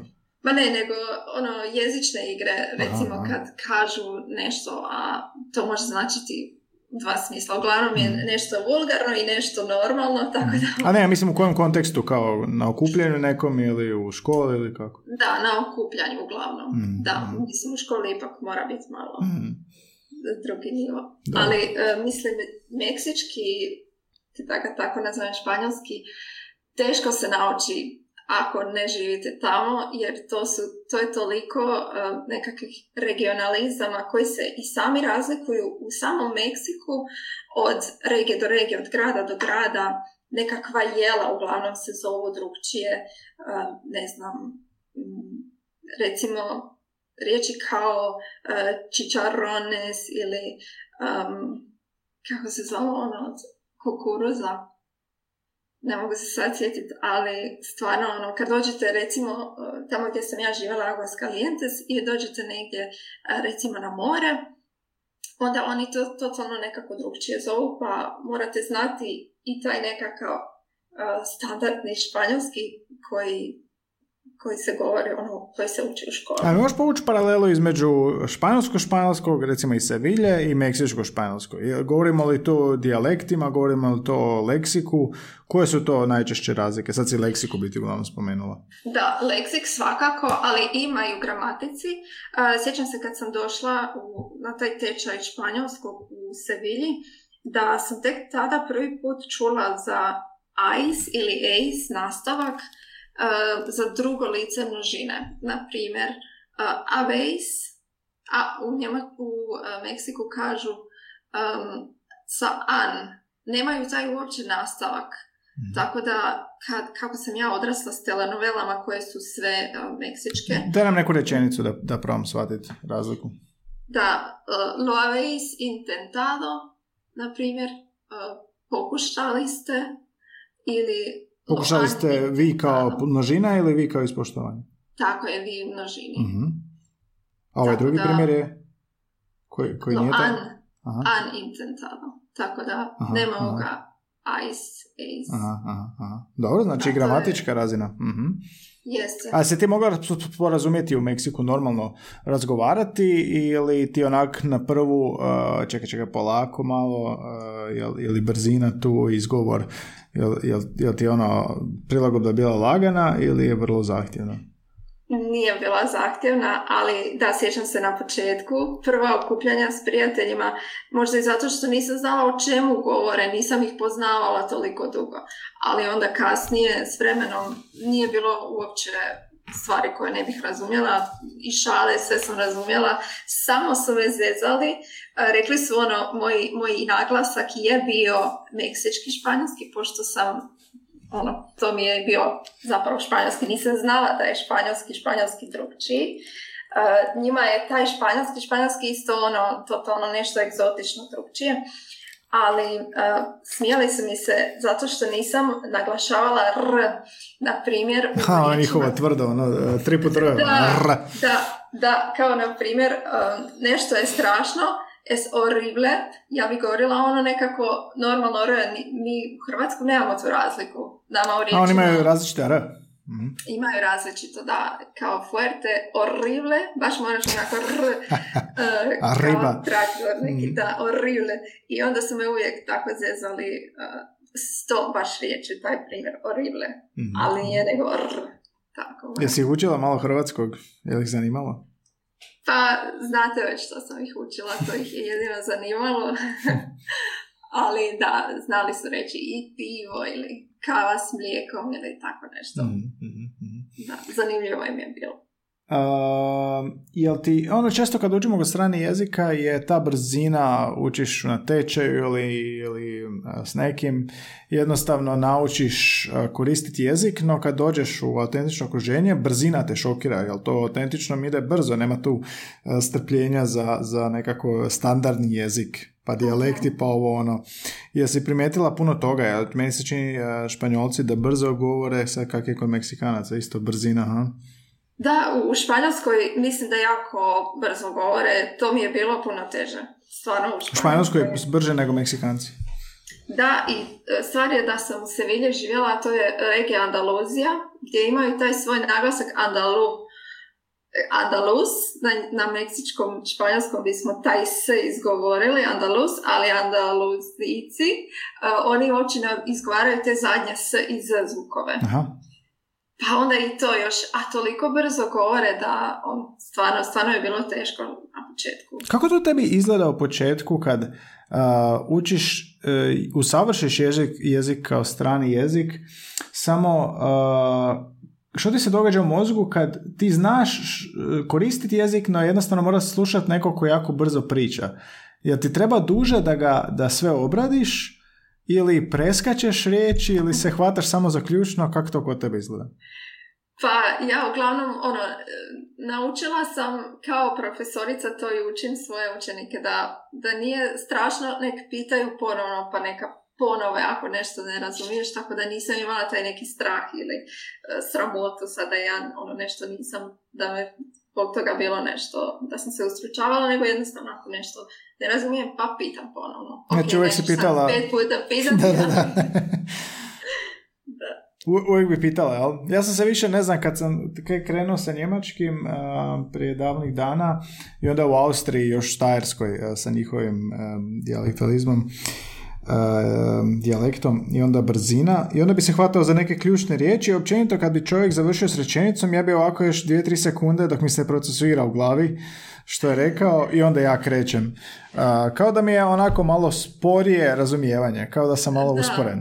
Ma ne, nego ono jezične igre, recimo kad kažu nešto, a to može značiti dva smisla. Uglavnom je mm. nešto vulgarno i nešto normalno, tako da... A ne, ja mislim u kojem kontekstu, kao na okupljanju nekom ili u školi ili kako? Da, na okupljanju uglavnom. Mm. Da, mm. mislim u školi ipak mora biti malo drugi nivo. Ali uh, mislim, meksički, da ga tako nazovem španjolski, teško se nauči ako ne živite tamo, jer to, su, to je toliko uh, nekakvih regionalizama koji se i sami razlikuju u samom Meksiku od regije do regije, od grada do grada, nekakva jela uglavnom se zovu drugčije, uh, ne znam, mm, recimo riječi kao uh, čicharrones ili um, kako se zove ono od kukuruza, ne mogu se sad sjetiti, ali stvarno ono, kad dođete recimo e, tamo gdje sam ja živjela Aguas Calientes i dođete negdje e, recimo na more, onda oni to totalno nekako drugčije zovu, pa morate znati i taj nekakav uh, standardni španjolski koji koji se govori, ono, koji se uči u školi. A možeš povući paralelu između španjolsko-španjolskog, recimo i Sevilje, i meksičko-španjolsko? Govorimo li to o dijalektima, govorimo li to o leksiku? Koje su to najčešće razlike? Sad si leksiku biti uglavnom spomenula. Da, leksik svakako, ali ima i u gramatici. Sjećam se kad sam došla u, na taj tečaj španjolskog u Sevilji, da sam tek tada prvi put čula za AIS ili ACE nastavak, za drugo lice množine. Na primjer, uh, abeis, a u, Njema, u uh, Meksiku kažu um, sa an. Nemaju taj uopće nastavak. Mm. Tako da, kad, kako sam ja odrasla s telenovelama koje su sve uh, meksičke... Daj nam neku rečenicu da, da probam shvatiti razliku. Da, uh, lo habéis intentado, na primjer, uh, pokušali ste, ili Pokušali ste vi kao množina ili vi kao ispoštovanje? Tako je, vi množini. Uh-huh. A ovaj drugi da, primjer je? Koji, koji no, nije an, aha. an. Tako da aha, nema aha. ovoga ice, Aha, aha, aha. Dobro, znači dakle, gramatička razina. Uh-huh. Jeste. A se ti mogla porazumjeti u Meksiku normalno razgovarati ili ti onak na prvu, uh, čekaj, čekaj, polako malo, uh, ili brzina tu, izgovor, jel, jel, jel ti ono prilagodba bila lagana ili je vrlo zahtjevna? Nije bila zahtjevna, ali da, sjećam se na početku, prva okupljanja s prijateljima, možda i zato što nisam znala o čemu govore, nisam ih poznavala toliko dugo, ali onda kasnije s vremenom nije bilo uopće stvari koje ne bih razumjela i šale sve sam razumjela, samo su me zezali, rekli su ono, moj, moj naglasak je bio meksički španjolski, pošto sam ono, to mi je bio zapravo španjolski, nisam znala da je španjolski, španjolski drugčiji. Uh, njima je taj španjolski, španjolski isto ono, totalno nešto egzotično drugčije. Ali uh, smijali su mi se zato što nisam naglašavala R, na primjer... Ha, njihova tvrdo, ono, tri put R. Da, da, da, kao na primjer, nešto je strašno, es horrible, ja bi govorila ono nekako normalno R, mi u Hrvatsku nemamo tu razliku. Nama u A oni imaju različite R? Mm-hmm. Imaju različito, da, kao fuerte, horrible, baš moraš nekako R, uh, kao traktor neki, mm-hmm. da, horrible. I onda su me uvijek tako zezali uh, sto baš riječi, taj primjer, horrible, mm-hmm. ali nije nego R. Tako, Jesi učila malo hrvatskog? Je li ih zanimalo? Pa, znate već što sam ih učila, to ih je jedino zanimalo. Ali da, znali su reći i pivo ili kava s mlijekom ili tako nešto. Mm, mm, mm. Da, zanimljivo im je bilo. Uh, jel ti, ono često kad učimo ga strani jezika je ta brzina, učiš na tečaju ili, ili s nekim, jednostavno naučiš koristiti jezik, no kad dođeš u autentično okruženje, brzina te šokira, jel to autentično mi ide brzo, nema tu strpljenja za, za nekako standardni jezik, pa dijalekti, pa ovo ono. Jesi primijetila puno toga, jel? Meni se čini španjolci da brzo govore, sad kak je kod Meksikanaca, isto brzina, ha? Da, u Španjolskoj mislim da jako brzo govore, to mi je bilo puno teže. Stvarno u Španjolskoj. je brže nego Meksikanci. Da, i e, stvar je da sam u Sevilje živjela, to je regija Andaluzija, gdje imaju taj svoj naglasak Andalu. Andalus, na, na meksičkom, španjolskom bismo taj s izgovorili, Andalus, ali Andaluzici, uh, oni uopće izgovaraju te zadnje s i z zvukove. Aha. Pa onda i to još, a toliko brzo govore da on stvarno, stvarno je bilo teško na početku. Kako to tebi izgleda u početku kad uh, učiš, uh, usavršiš jezik, jezik kao strani jezik, samo uh, što ti se događa u mozgu kad ti znaš koristiti jezik, no jednostavno moraš slušati neko ko jako brzo priča. Jer ti treba duže da ga da sve obradiš, ili preskačeš riječi ili se hvataš samo za ključno, kako to kod tebe izgleda? Pa ja uglavnom ono, naučila sam kao profesorica to i učim svoje učenike da, da nije strašno nek pitaju ponovno pa neka ponove ako nešto ne razumiješ, tako da nisam imala taj neki strah ili uh, sramotu sada ja ono nešto nisam, da me zbog toga bilo nešto, da sam se ustručavala, nego jednostavno ako nešto ne razumijem, pa pitam ponovno. Okay, znači uvijek si pitala... Pet puta pitam. da, da, da. U, uvijek bi pitala, jel? Ja sam se više, ne znam, kad sam krenuo sa njemačkim uh, prije davnih dana i onda u Austriji, još Štajerskoj, uh, sa njihovim dijalektalizmom, dijalektom i onda brzina i onda bi se hvatao za neke ključne riječi i općenito kad bi čovjek završio s rečenicom ja bi ovako još 2-3 sekunde dok mi se procesuira u glavi što je rekao i onda ja krećem. kao da mi je onako malo sporije razumijevanje, kao da sam malo da. usporen.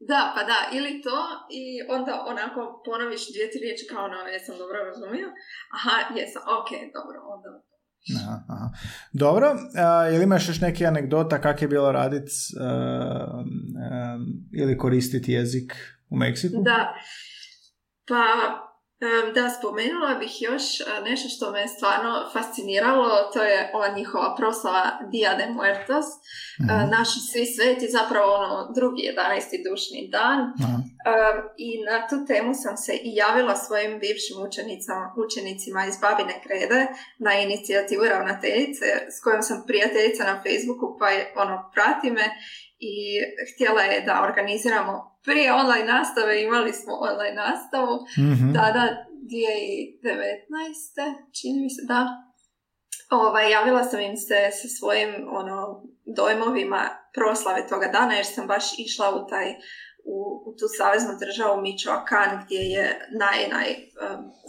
Da, pa da, ili to i onda onako ponoviš dvije, tri riječi kao ono, jesam dobro razumio? Aha, jesam, ok, dobro, onda Aha. Dobro, uh, ili imaš još neki anegdota kak je bilo raditi ili koristiti jezik u Meksiku? Da, pa da, spomenula bih još nešto što me stvarno fasciniralo, to je ova njihova proslava Dia de Muertos, mm naši svi sveti, zapravo ono drugi 11. dušni dan. I na tu temu sam se i javila svojim bivšim učenicama, učenicima iz Babine Krede na inicijativu ravnateljice s kojom sam prijateljica na Facebooku, pa je ono, prati me i htjela je da organiziramo prije online nastave imali smo online nastavu, mm-hmm. tada 2019. čini mi se da. Ovaj, javila sam im se sa svojim ono, dojmovima proslave toga dana jer sam baš išla u taj u, tu saveznu državu Michoacan gdje je naj, naj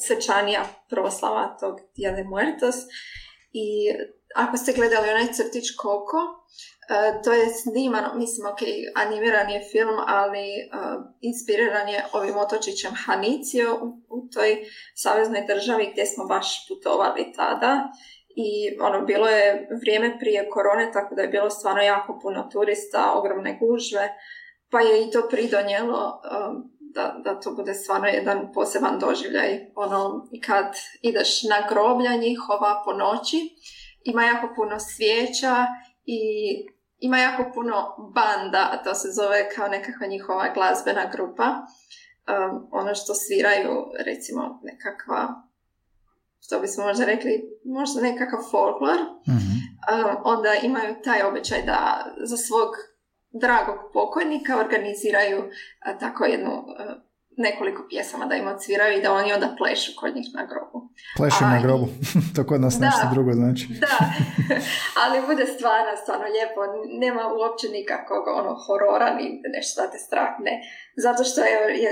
svečanija proslava tog Dia de Muertos i ako ste gledali onaj crtić Koko, uh, to je snimano, mislim, ok, animiran je film, ali uh, inspiriran je ovim otočićem Hanicio u, u toj saveznoj državi gdje smo baš putovali tada i ono, bilo je vrijeme prije korone, tako da je bilo stvarno jako puno turista, ogromne gužve, pa je i to pridonijelo um, da, da to bude stvarno jedan poseban doživljaj. Ono, kad ideš na groblja njihova po noći, ima jako puno svijeća i ima jako puno banda, a to se zove kao nekakva njihova glazbena grupa. Um, ono što sviraju, recimo, nekakva što bismo možda rekli, možda nekakav folklor, mm onda imaju taj običaj da za svog dragog pokojnika organiziraju tako jednu nekoliko pjesama da im odsviraju i da oni onda plešu kod njih na grobu. Plešu na grobu, to kod nas nešto drugo znači. da, ali bude stvarno, stvarno lijepo. Nema uopće nikakvog ono, horora ni nešto da te strah, ne. Zato što je, je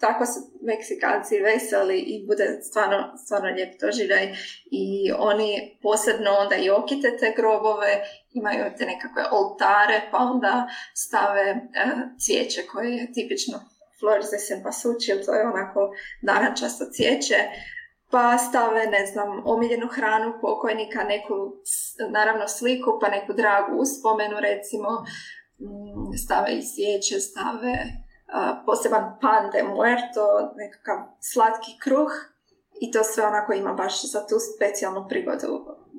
tako su Meksikanci veseli i bude stvarno, stvarno lijep doživljaj i oni posebno onda i okite te grobove, imaju te nekakve oltare pa onda stave uh, cvijeće koje je tipično flores de cempasúchil, to je onako narančasto cvijeće, pa stave, ne znam, omiljenu hranu pokojnika, neku, naravno, sliku, pa neku dragu uspomenu, recimo, mm, stave i svijeće, stave poseban pan de muerto, nekakav slatki kruh i to sve onako ima baš za tu specijalnu prigodu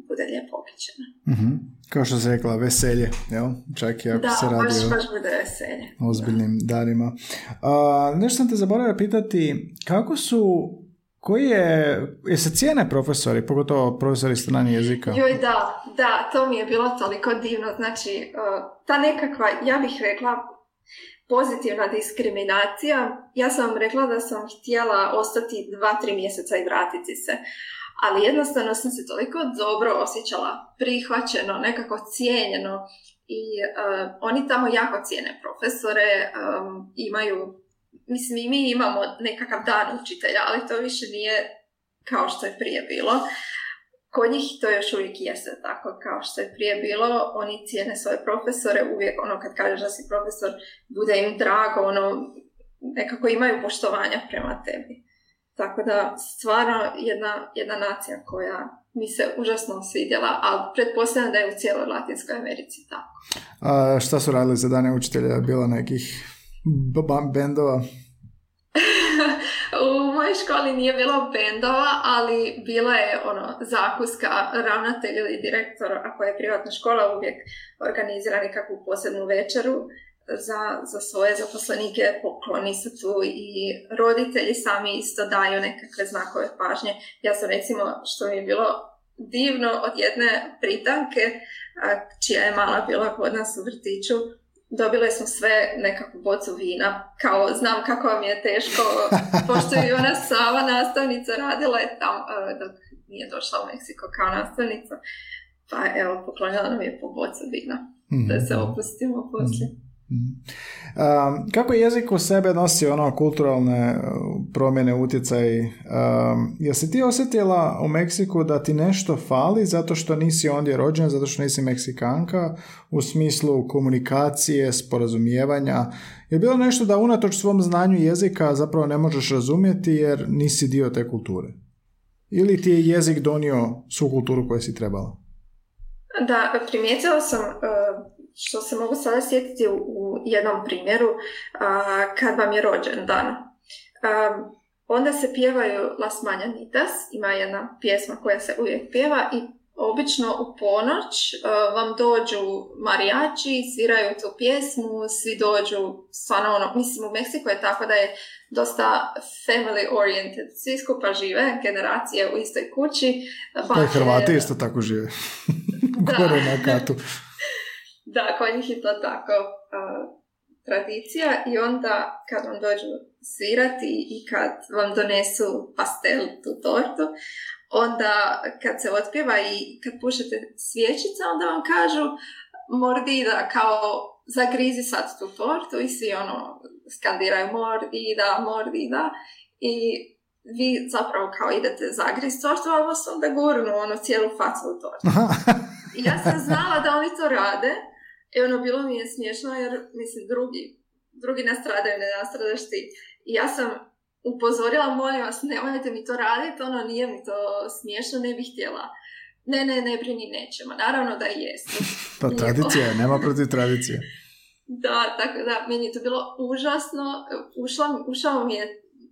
bude lijepo okićeno. mm Kao što se rekla, veselje, jel? Čak i ako da, se radi baš, baš bude veselje. ozbiljnim darima. A, nešto sam te zaboravio pitati, kako su koji je, je se cijene profesori, pogotovo profesori stranih jezika? Joj, da, da, to mi je bilo toliko divno. Znači, ta nekakva, ja bih rekla, pozitivna diskriminacija. Ja sam vam rekla da sam htjela ostati dva, tri mjeseca i vratiti se. Ali jednostavno sam se toliko dobro osjećala prihvaćeno, nekako cijenjeno i uh, oni tamo jako cijene profesore, um, imaju, mislim i mi imamo nekakav dan učitelja, ali to više nije kao što je prije bilo. Kod njih to još uvijek jeste tako kao što je prije bilo. Oni cijene svoje profesore, uvijek ono kad kažeš da si profesor, bude im drago, ono, nekako imaju poštovanja prema tebi. Tako da stvarno jedna, jedna nacija koja mi se užasno svidjela, ali pretpostavljam da je u cijeloj Latinskoj Americi tako. A šta su radili za dane učitelja? Bilo nekih bendova? U mojoj školi nije bilo bendova, ali bila je ono zakuska ravnatelj ili direktor, ako je privatna škola, uvijek organizira nekakvu posebnu večeru za, za svoje zaposlenike, pokloni su tu i roditelji sami isto daju nekakve znakove pažnje. Ja sam recimo, što mi je bilo divno od jedne pritanke, čija je mala bila kod nas u vrtiću, dobile smo sve nekakvu bocu vina. Kao, znam kako vam je teško, pošto je ona Sava nastavnica radila je tam dok nije došla u Meksiko kao nastavnica. Pa evo, poklonila nam je po bocu vina. mm Da se opustimo poslije. Mm Um, kako jezik u sebe nosi ono kulturalne uh, promjene, utjecaj? Um, jesi ti osjetila u Meksiku da ti nešto fali zato što nisi ondje rođena, zato što nisi Meksikanka u smislu komunikacije, sporazumijevanja? Je bilo nešto da unatoč svom znanju jezika zapravo ne možeš razumjeti jer nisi dio te kulture? Ili ti je jezik donio svu kulturu koju si trebala? Da, primijetila sam uh što se mogu sada sjetiti u, jednom primjeru, kad vam je rođen dan. onda se pjevaju Las Mañanitas, ima jedna pjesma koja se uvijek pjeva i obično u ponoć vam dođu marijači, sviraju tu pjesmu, svi dođu, stvarno ono, mislim u Meksiku je tako da je dosta family oriented, svi skupa žive, generacije u istoj kući. Pa Hrvati isto tako žive. Gore na katu. Da, kod njih je to tako tradicija i onda kad vam dođu svirati i kad vam donesu pastel, tu tortu, onda kad se otpjeva i kad pušete svječice, onda vam kažu mordida kao zagrizi sad tu tortu i svi ono skandiraju mordida, mordida i vi zapravo kao idete zagrist tortu, a vas onda gurnu ono cijelu facu u tortu. I ja sam znala da oni to rade i ono bilo mi je smiješno jer mislim drugi, drugi nastradaju, ne nastradaš ti. I ja sam upozorila, molim vas, nemojte mi to raditi, ono nije mi to smiješno, ne bih htjela. Ne, ne, ne brini, nećemo. Naravno da i jesu. pa tradicija, nema protiv tradicije. da, tako da, meni je to bilo užasno. Ušla, ušao mi je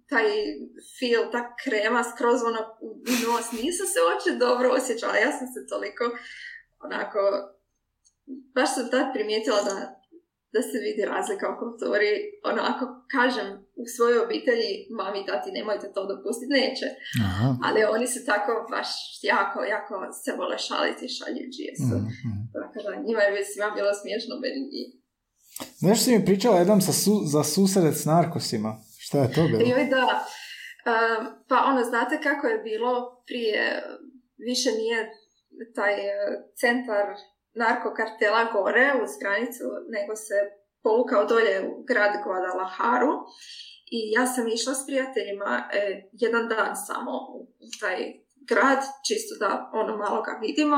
taj feel, ta krema skroz ono u nos. Nisam se uopće dobro osjećala. Ja sam se toliko onako... Baš sam tad primijetila da da se vidi razlika u kulturi. Ono, ako kažem u svojoj obitelji, mami i tati, nemojte to dopustiti, neće. Aha. Ali oni su tako baš jako, jako se vole šaliti i šaljući su. Mm-hmm. Tako da njima je svima bilo smiješno, meni i... Znaš si mi pričala jednom sa su, za susret s narkosima? Šta je to bilo? Joj, da. Um, pa ono, znate kako je bilo prije, više nije taj uh, centar narkokartela gore uz granicu, nego se povukao dolje u grad Guadalajaru i ja sam išla s prijateljima e, jedan dan samo u taj grad, čisto da ono malo ga vidimo.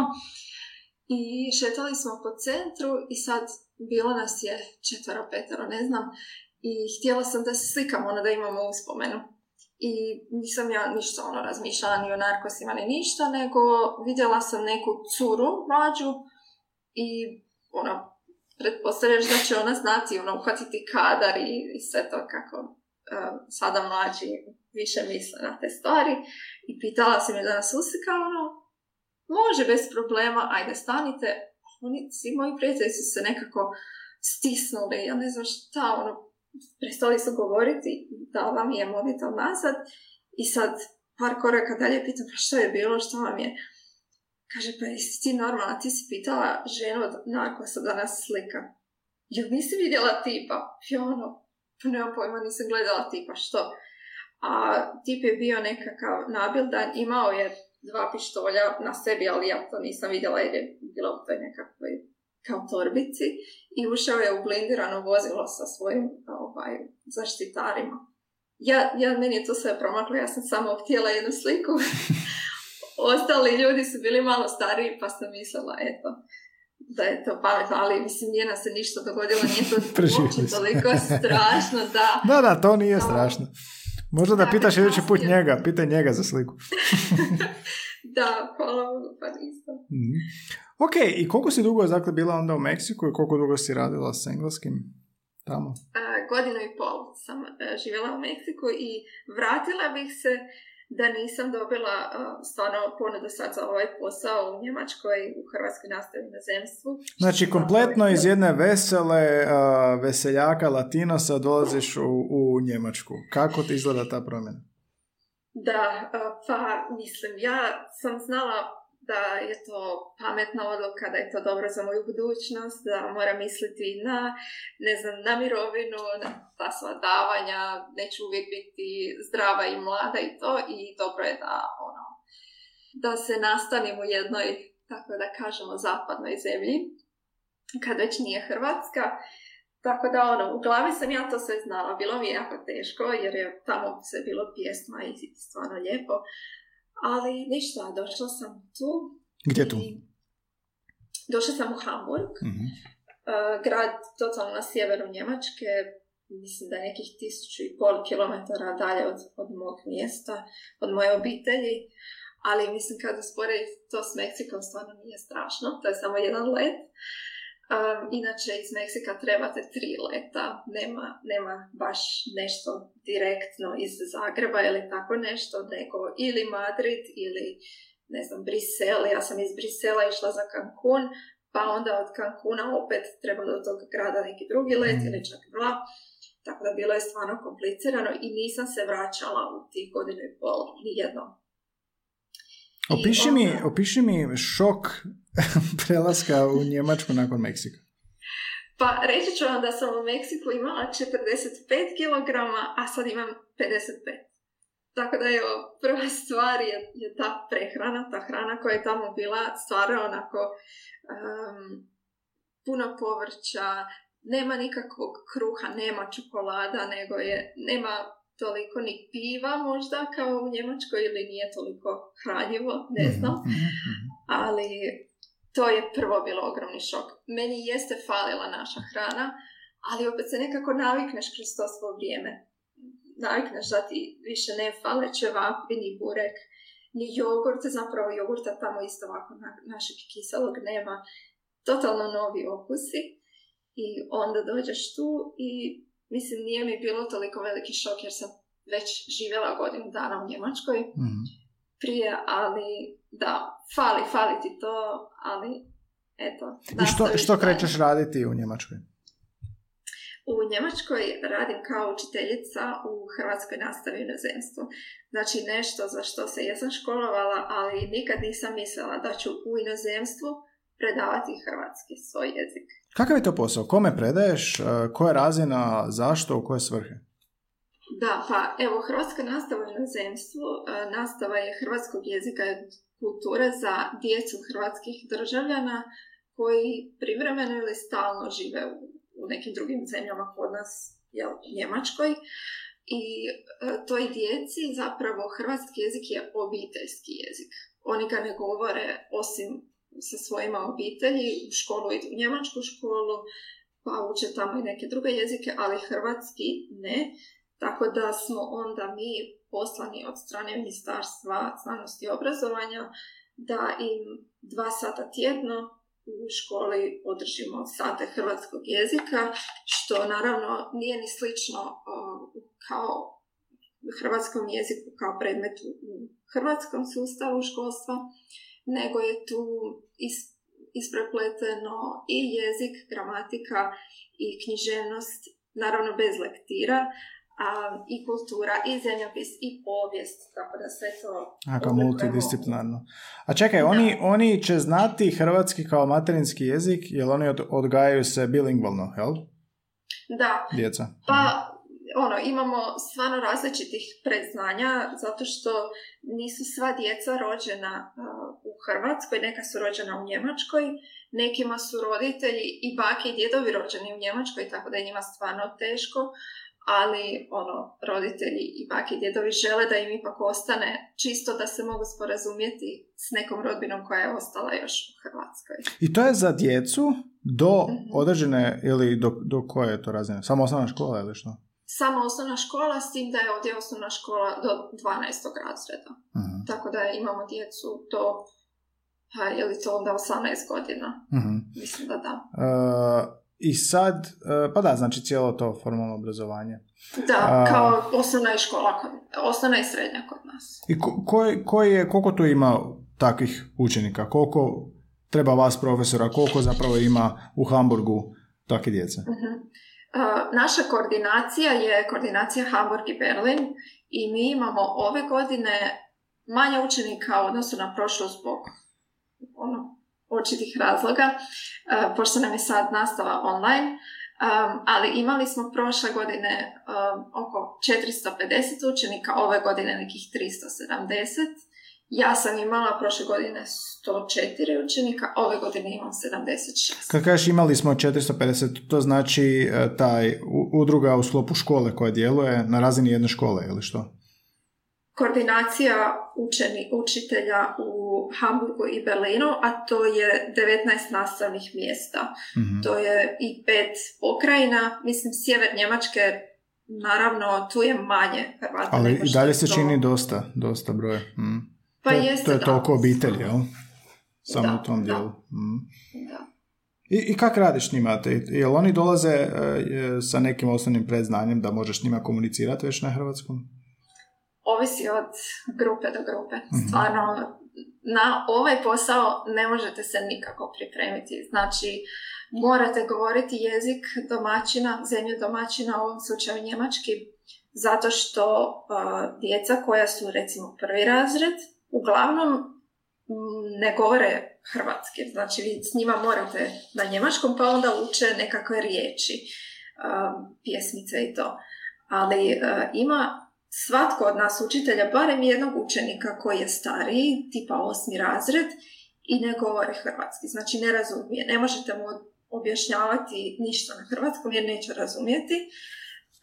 I šetali smo po centru i sad bilo nas je četvero, petero, ne znam. I htjela sam da se slikamo, ono da imamo uspomenu. I nisam ja ništa ono razmišljala ni o narkosima ni ništa, nego vidjela sam neku curu mlađu i ono, pretpostavljaš da će ona znati ono, uhvatiti kadar i, i sve to kako uh, sada mlađi više misle na te stvari i pitala se me da nas usika, ono, može bez problema, ajde stanite. Oni, svi moji prijatelji su se nekako stisnuli, ja ne znam šta, ono, prestali su govoriti, dala mi je mobitel nazad i sad par koraka dalje pitam pa što je bilo, što vam je Kaže, pa jesi ti normalna, ti si pitala ženu od narkosa da nas slika. Jel nisi vidjela tipa? I ono, pa nema pojma, nisam gledala tipa, što? A tip je bio nekakav nabildan, imao je dva pištolja na sebi, ali ja to nisam vidjela jer je bilo u toj nekakvoj kao torbici i ušao je u blindirano vozilo sa svojim ovaj, zaštitarima. Ja, ja, meni je to sve promaklo, ja sam samo htjela jednu sliku ostali ljudi su bili malo stariji, pa sam mislila, eto, da je to pametno, ali mislim nije nam se ništa dogodilo, nije to uopće toliko strašno, da. Da, da, to nije strašno. Možda da, pitaš idući put njega, pitaj njega za sliku. da, hvala Bogu, pa nisam. mm Ok, i koliko si dugo dakle bila onda u Meksiku i koliko dugo si radila s engleskim tamo? godinu i pol sam uh, živjela u Meksiku i vratila bih se da nisam dobila uh, stvarno ponudu sad za ovaj posao u Njemačkoj, u Hrvatskoj nastavi na zemstvu. Znači, kompletno iz jedne vesele uh, veseljaka latinosa dolaziš u, u Njemačku. Kako ti izgleda ta promjena? Da, pa mislim, ja sam znala da je to pametna odluka, da je to dobro za moju budućnost, da moram misliti na, ne znam, na mirovinu, na ta sva davanja, neću uvijek biti zdrava i mlada i to i dobro je da, ono, da se nastanim u jednoj, tako da kažemo, zapadnoj zemlji, kad već nije Hrvatska. Tako da, ono, u glavi sam ja to sve znala. Bilo mi je jako teško, jer je tamo sve bilo pjesma i stvarno lijepo. Ali ništa, došla sam tu. Gdje tu? Došla sam u Hamburg, mm grad totalno na sjeveru Njemačke, mislim da je nekih tisuću i pol kilometara dalje od, od mog mjesta, od moje obitelji, ali mislim kad usporedite to s Meksikom stvarno nije strašno, to je samo jedan let. Um, inače iz Meksika trebate tri leta, nema, nema baš nešto direktno iz Zagreba ili tako nešto, nego ili Madrid ili ne znam, Brisel, ja sam iz Brisela išla za Cancun, pa onda od Cancuna opet treba do tog grada neki drugi let mm. ili čak dva. Tako da bilo je stvarno komplicirano i nisam se vraćala u tih godinu i pol nijednom. Opiši, mi, opiši mi šok prelaska u Njemačku nakon Meksika. Pa reći ću vam da sam u Meksiku imala 45 kg, a sad imam 55. Tako da je prva stvar je, je ta prehrana, ta hrana koja je tamo bila stvarno onako um, puno povrća, nema nikakvog kruha, nema čokolada, nego je, nema toliko ni piva možda kao u Njemačkoj ili nije toliko hranjivo, ne Mhm, znam. mhm, mhm. Ali to je prvo bilo ogromni šok. Meni jeste falila naša hrana, ali opet se nekako navikneš kroz to svo vrijeme. Navikneš da ti više ne fale ćevapi, ni burek, ni jogurt, zapravo jogurta tamo isto ovako na, našeg kiselog nema. Totalno novi okusi i onda dođeš tu i mislim nije mi bilo toliko veliki šok jer sam već živjela godinu dana u Njemačkoj Mhm. Prije, ali da, fali, fali ti to, ali eto. I što, što krećeš raditi u Njemačkoj? U Njemačkoj radim kao učiteljica u hrvatskoj nastavi u inozemstvu. Znači nešto za što se jesam školovala, ali nikad nisam mislila da ću u inozemstvu predavati hrvatski svoj jezik. Kakav je to posao? Kome predaješ? E, Koja je razina? Zašto? U koje svrhe? Da, pa evo, hrvatska nastava u inozemstvu, e, nastava je hrvatskog jezika i kulture za djecu hrvatskih državljana koji privremeno ili stalno žive u, nekim drugim zemljama kod nas, jel, Njemačkoj. I e, toj djeci zapravo hrvatski jezik je obiteljski jezik. Oni ga ne govore osim sa svojima obitelji, u školu idu u njemačku školu, pa uče tamo i neke druge jezike, ali hrvatski ne. Tako da smo onda mi poslani od strane Ministarstva znanosti i obrazovanja da im dva sata tjedno u školi održimo sate hrvatskog jezika, što naravno nije ni slično kao hrvatskom jeziku kao predmetu u hrvatskom sustavu školstva, nego je tu is- isprepleteno i jezik, gramatika i književnost, naravno bez lektira, a, i kultura, i zemljopis, i povijest, tako da sve to... Oblikujemo. multidisciplinarno. A čekaj, Da. oni, oni će znati hrvatski kao materinski jezik, jer oni od, odgajaju se bilingvalno, jel? Da, Djeca. Pa, ono, imamo stvarno različitih predznanja, zato što nisu sva djeca rođena uh, u Hrvatskoj, neka su rođena u Njemačkoj, nekima su roditelji i bake i djedovi rođeni u Njemačkoj, tako da je njima stvarno teško, ali ono, roditelji i bake i djedovi žele da im ipak ostane čisto da se mogu sporazumjeti s nekom rodbinom koja je ostala još u Hrvatskoj. I to je za djecu do Mhm. određene, ili do, do koje je to razine? Samo osnovna škola ili što? Samo osnovna škola, s tim da je ovdje osnovna škola do 12. razreda. Mhm. Tako da imamo djecu do, je li to onda 18 godina? Mhm. Mislim da da. E, I sad, e, pa da, znači cijelo to formalno obrazovanje. Da, kao osnovna i škola, osnovna i srednja kod nas. I ko, koji, koji je, koliko tu ima takvih učenika? Koliko treba vas profesora? Koliko zapravo ima u Hamburgu takve djece? Mhm. A, naša koordinacija je koordinacija Hamburg i Berlin i mi imamo ove godine manje učenika u odnosu na prošlu zbog ono, očitih razloga, a, pošto nam je sad nastava online, Um, ali imali smo prošle godine um, oko 450 učenika, ove godine nekih 370. Ja sam imala prošle godine 104 učenika, ove godine imam 76. Kad kažeš imali smo 450, to znači e, taj udruga u sklopu škole koja djeluje na razini jedne škole ili što? Koordinacija učeni, učitelja u Hamburgu i Berlinu, a to je 19 nastavnih mjesta. Mhm. To je i pet pokrajina, mislim sjever Njemačke, naravno tu je manje Hrvata. Ali i dalje je se to- čini dosta, dosta broja. Mhm. Pa to, je- jeste, to je da. toliko obitelji, jel? Samo Da, u tom da. dijelu. Mhm. Da. I, I kak radiš njima? Jel oni dolaze e, sa nekim osnovnim predznanjem da možeš s njima komunicirati već na hrvatskom? Ovisi od grupe do grupe. Mhm. Stvarno, na ovaj posao ne možete se nikako pripremiti. Znači, morate govoriti jezik domaćina, zemlje domaćina, u ovom slučaju njemački, zato što a, djeca koja su recimo prvi razred, uglavnom ne govore hrvatski. Znači, vi s njima morate na njemačkom, pa onda uče nekakve riječi, a, pjesmice i to. Ali a, ima svatko od nas učitelja, barem jednog učenika koji je stariji, tipa osmi razred, i ne govori hrvatski, znači ne razumije. Ne možete mu objašnjavati ništa na hrvatskom jer neće razumjeti.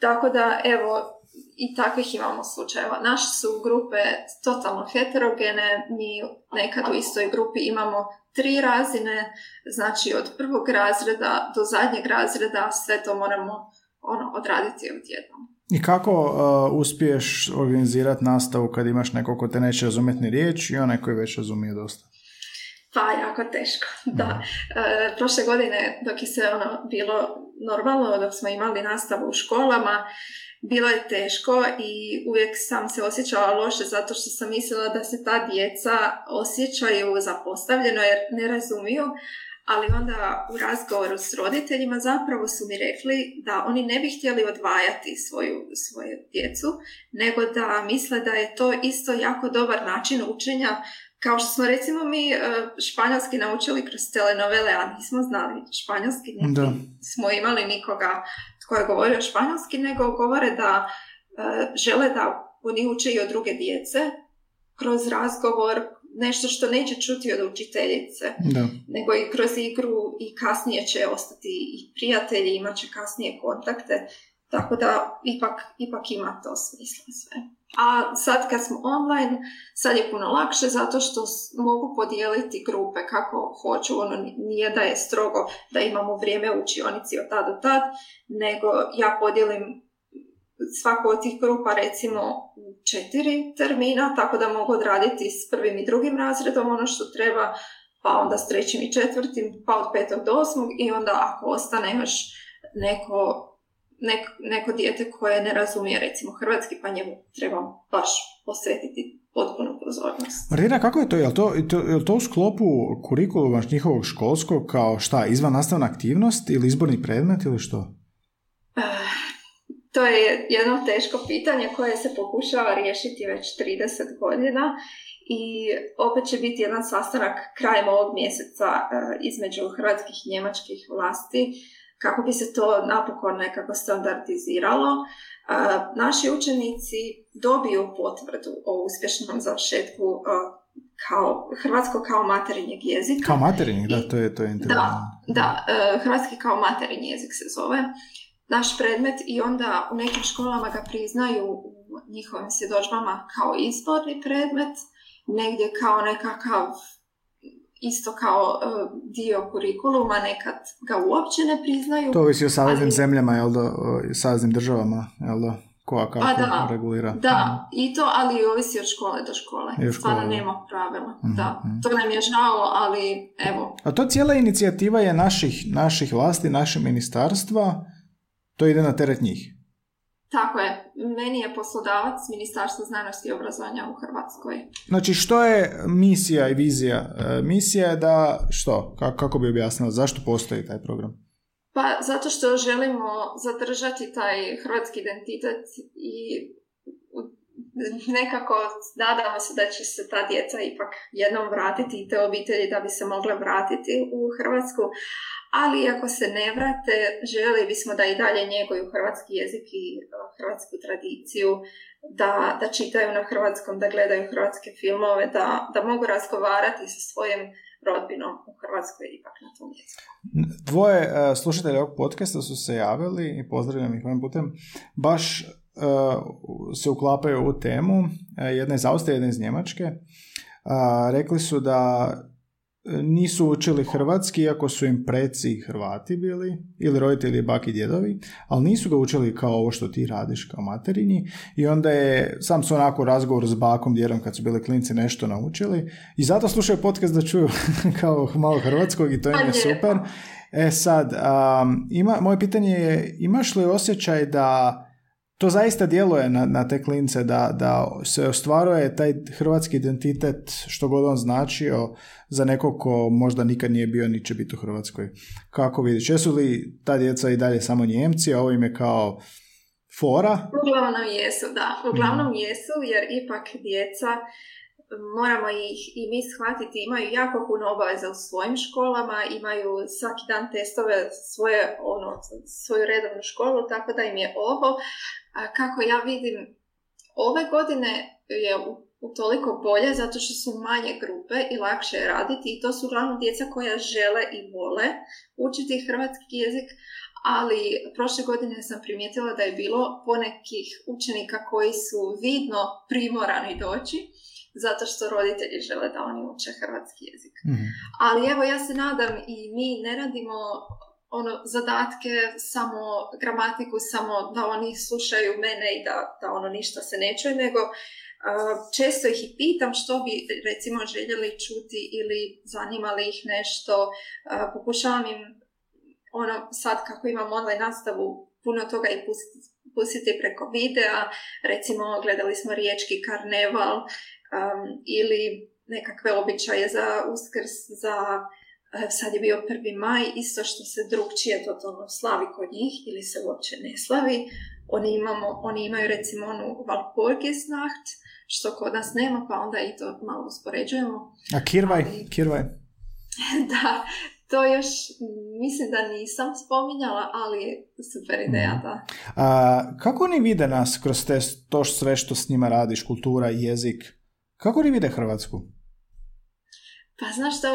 Tako da, evo, i takvih imamo slučajeva. Naše su grupe totalno heterogene, mi nekad u istoj grupi imamo tri razine, znači od prvog razreda do zadnjeg razreda sve to moramo ono, odraditi odjednom. I kako uh, uspiješ organizirati nastavu kad imaš neko ko te neće razumjeti ni riječ i onaj koji već razumije dosta? Pa, jako teško, da. E, prošle godine, dok je se ono bilo normalno, dok smo imali nastavu u školama, bilo je teško i uvijek sam se osjećala loše zato što sam mislila da se ta djeca osjećaju zapostavljeno jer ne razumiju, ali onda u razgovoru s roditeljima zapravo su mi rekli da oni ne bi htjeli odvajati svoju, svoju djecu, nego da misle da je to isto jako dobar način učenja. Kao što smo recimo mi e, španjolski naučili kroz telenovele, a nismo znali španjolski, niti smo imali nikoga tko je govorio španjolski, nego govore da e, žele da oni uče i od druge djece kroz razgovor, nešto što neće čuti od učiteljice, da. nego i kroz igru i kasnije će ostati i prijatelji, imat će kasnije kontakte, tako da ipak, ipak ima to smisla sve. A sad kad smo online, sad je puno lakše zato što mogu podijeliti grupe kako hoću. Ono nije da je strogo da imamo vrijeme u učionici od tad do tad, nego ja podijelim svaku od tih grupa recimo u četiri termina, tako da mogu odraditi s prvim i drugim razredom ono što treba, pa onda s trećim i četvrtim, pa od petog do osmog i onda ako ostane još neko nek, neko dijete koje ne razumije recimo hrvatski, pa njemu treba baš posvetiti potpunu pozornost. Marina, kako je to? Je li to, je to u sklopu kurikuluma njihovog školskog kao šta, izvan nastavna aktivnost ili izborni predmet ili što? To je jedno teško pitanje koje se pokušava riješiti već 30 godina i opet će biti jedan sastanak krajem ovog mjeseca uh, između hrvatskih i njemačkih vlasti kako bi se to napokon nekako standardiziralo. Naši učenici dobiju potvrdu o uspješnom završetku kao hrvatsko kao materinjeg jezika. Kao materinjeg, da, to je, to je Da, da, e, hrvatski kao materinji jezik se zove. Naš predmet i onda u nekim školama ga priznaju u njihovim svjedočbama kao izborni predmet, negdje kao nekakav isto kao uh, dio kurikuluma, nekad ga uopće ne priznaju. To ovisi o saveznim ali... zemljama, jel da, saveznim državama, jel da, koja kako da, regulira. Da, i to, ali ovisi od škole do škole. Stvarno nema pravila. mm Da, mhm. to nam je žao, ali evo. A to cijela inicijativa je naših, naših vlasti, naše ministarstva, to ide na teret njih. Tako je. Meni je poslodavac Ministarstvo znanosti i obrazovanja u Hrvatskoj. Znači, što je misija i vizija? E, misija je da, što? Kako bi objasnila? Zašto postoji taj program? Pa, zato što želimo zadržati taj hrvatski identitet i nekako nadamo se da će se ta djeca ipak jednom vratiti i te obitelji da bi se mogle vratiti u Hrvatsku, ali ako se ne vrate, željeli bismo da i dalje njeguju hrvatski jezik i e, hrvatsku tradiciju, da, da čitaju na hrvatskom, da gledaju hrvatske filmove, da, da mogu razgovarati sa svojim rodbinom u Hrvatskoj ipak na tom jeziku. Dvoje uh, slušatelja ovog podcasta su se javili i pozdravljam ih ovim putem. Baš uh, se uklapaju u temu. Jedna iz Austrije, jedna iz Njemačke. Rekli su da nisu učili hrvatski, iako su im preci Hrvati bili, ili roditelji baki djedovi, ali nisu ga učili kao ovo što ti radiš kao materinji. I onda je, sam su onako razgovor s bakom, djedom kad su bili klinci nešto naučili. I zato slušaju podcast da čuju kao malo hrvatskog i to im je super. E sad, ima, moje pitanje je, imaš li osjećaj da to zaista djeluje na, na te klince da, da se ostvaruje taj hrvatski identitet što god on značio za nekog ko možda nikad nije bio ni će biti u Hrvatskoj. Kako vidiš, jesu li ta djeca i dalje samo njemci, a ovo im je kao fora? Uglavnom jesu, da. Uglavnom mm. jesu jer ipak djeca moramo ih i mi shvatiti, imaju jako puno obaveza u svojim školama, imaju svaki dan testove svoje, ono, svoju redovnu školu, tako da im je ovo, kako ja vidim, ove godine je u toliko bolje zato što su manje grupe i lakše je raditi i to su uglavnom djeca koja žele i vole učiti hrvatski jezik, ali prošle godine sam primijetila da je bilo ponekih učenika koji su vidno primorani doći zato što roditelji žele da oni uče hrvatski jezik. Mhm. Ali evo ja se nadam i mi ne radimo ono zadatke, samo gramatiku, samo da oni slušaju mene i da, da ono ništa se ne čuje, nego uh, često ih i pitam što bi recimo željeli čuti ili zanimali ih nešto. Uh, pokušavam im ono sad kako imam online nastavu puno toga i pustiti, pustiti preko videa. Recimo gledali smo riječki karneval um, ili nekakve običaje za uskrs, za e, sad je bio prvi maj, isto što se drugčije totalno slavi kod njih ili se uopće ne slavi. Oni, imamo, oni imaju recimo onu Valpurgisnacht, što kod nas nema, pa onda i to malo uspoređujemo. A kirvaj, Ali- kirvaj. da, to još mislim da nisam spominjala, ali super ideja, da. A, kako oni vide nas kroz te, to sve što s njima radiš, kultura, jezik? Kako oni vide Hrvatsku? Pa znaš što,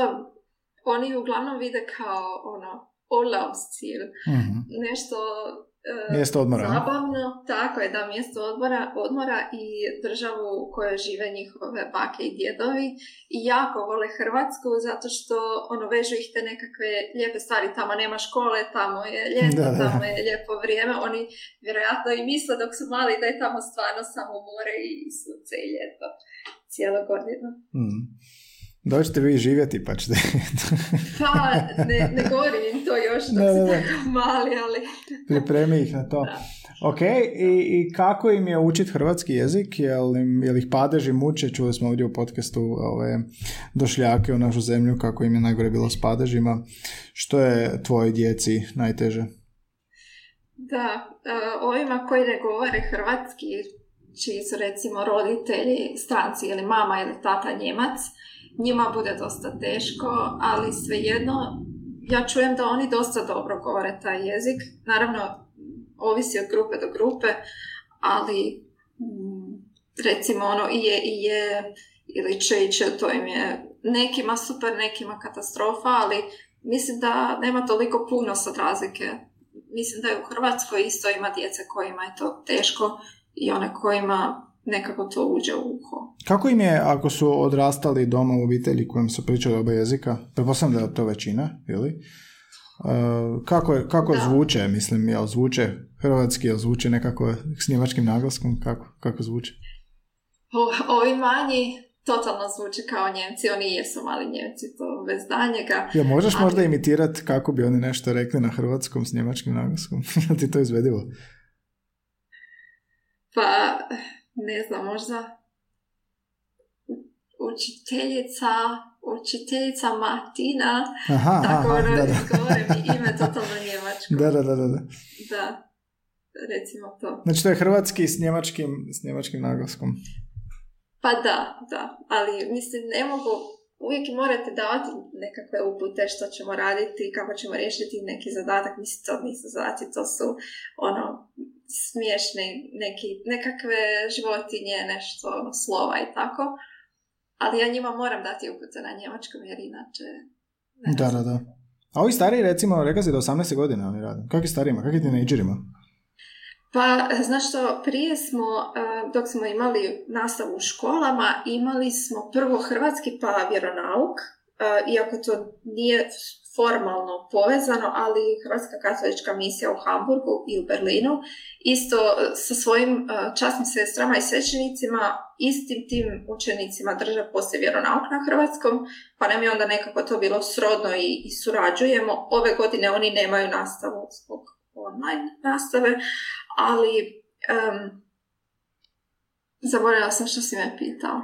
oni uglavnom vide kao ono, Urlaubsziel, Mhm. nešto e, Mjesto odmora, zabavno, tako je, da mjesto odmora, odmora i državu u kojoj žive njihove bake i djedovi i jako vole Hrvatsku zato što ono vežu ih te nekakve lijepe stvari, tamo nema škole, tamo je ljeto, Da, da. tamo je lijepo vrijeme, oni vjerojatno i misle dok su mali da je tamo stvarno samo more i sunce i ljeto cijelo godinu. Mhm. Dođite vi živjeti pa ćete... Pa, ne, ne govorim im to još dok Da, su da, da. tako mali, ali... Pripremi ih na to. Ok, I, i kako im je učit hrvatski jezik? Jel, im, jel ih padeži muče? Čuli smo ovdje u podcastu ove došljake u našu zemlju, kako im je najgore bilo s padežima. Što je tvojoj djeci najteže? Da, e, ovima koji ne govore hrvatski, čiji su recimo roditelji stranci ili mama ili tata njemac, njima bude dosta teško, ali svejedno ja čujem da oni dosta dobro govore taj jezik. Naravno, ovisi od grupe do grupe, ali mm, recimo ono i je i je ili će i će, to im je nekima super, nekima katastrofa, ali mislim da nema toliko puno sad razlike mislim da je u Hrvatskoj isto ima djece kojima je to teško i one kojima nekako to uđe u uho. Kako im je ako su odrastali doma u obitelji kojim su pričali oba jezika? Pretpostavljam da je to većina, ili? Uh, kako, je, kako Da. zvuče, mislim, jel zvuče hrvatski, jel zvuče nekako s njemačkim naglaskom, kako, kako zvuče? O, ovi manji totalno zvuče kao njemci, oni jesu mali njemci, to bez danjega. Ja, možeš Ali- možda imitirati kako bi oni nešto rekli na hrvatskom s njemačkim naglaskom? Ti to izvedivo? Pa, ne znam, možda učiteljica, učiteljica Martina, Aha, tako aha, ono da, da. ime totalno njemačko. Da, da, da, da, da. Da, recimo to. Znači to je hrvatski s njemačkim, s njemačkim naglaskom. Pa da, da, ali mislim ne mogu, uvijek morate davati nekakve upute što ćemo raditi, kako ćemo riješiti neki zadatak, mislim to nisu zadaci, to su ono smiješni neki, nekakve životinje, nešto ono, slova i tako. Ali ja njima moram dati upute na njemačkom jer inače... ne Da, da, da. A ovi stariji, recimo, rekao si da 18 godina oni rade. Kakvi starijima, kakvi tinejdžerima? Pa, znaš što, prije smo, eh, dok smo imali nastavu u školama, imali smo prvo hrvatski pa vjeronauk, eh, iako to nije formalno povezano, ali Hrvatska katolička misija u Hamburgu i u Berlinu, isto eh, sa svojim eh, časnim sestrama i svećenicima, istim tim učenicima drže poslije vjeronauk na hrvatskom, pa nam je onda nekako to bilo srodno i, i surađujemo. Ove godine oni nemaju nastavu zbog online nastave, ali um, zaboravila sam što si me pitao.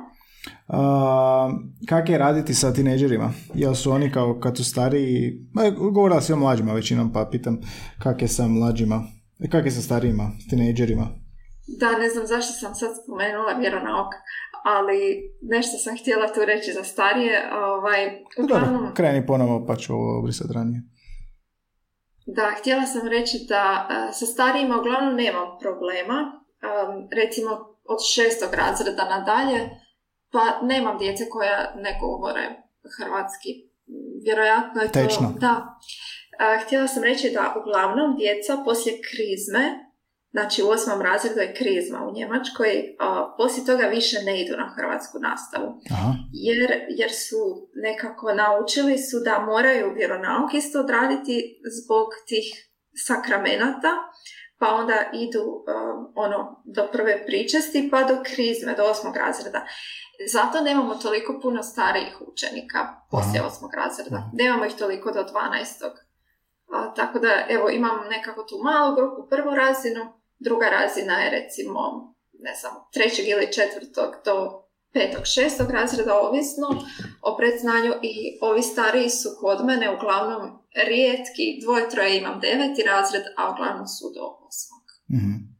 A, kak je raditi sa tinejdžerima? Jel su oni kao kad su stariji, govorila si o mlađima većinom, pa pitam kak je sa mlađima, kak je sa starijima, s tinejdžerima? Da, ne znam zašto sam sad spomenula vjeronauk, ali nešto sam htjela tu reći za starije. Ovaj, uglavnom, Dobro, kreni ponovo pa ću ovo obrisati ranije. Da, htjela sam reći da e, sa starijima uglavnom nemam problema. Um, recimo, od šestog razreda nadalje, pa nemam djece koja ne govore hrvatski. Vjerojatno je to... Tečno. Da. htjela sam reći da uglavnom djeca poslije krizme, znači u osmom razredu je krizma u Njemačkoj, a, poslije toga više ne idu na hrvatsku nastavu. Aha. Jer, jer su nekako naučili su da moraju vjeronauk isto odraditi zbog tih sakramenata, pa onda idu ono do prve pričesti pa do krizme, do osmog razreda. Zato nemamo toliko puno starijih učenika poslije osmog razreda. Nemamo ih toliko do 12. A, tako da, evo, imam nekako tu malu grupu, prvu razinu, druga razina je recimo, ne znam, trećeg ili četvrtog do petog, šestog razreda, ovisno o predznanju i ovi stariji su kod mene uglavnom rijetki, dvoje, troje imam deveti razred, a uglavnom su do osmog. mm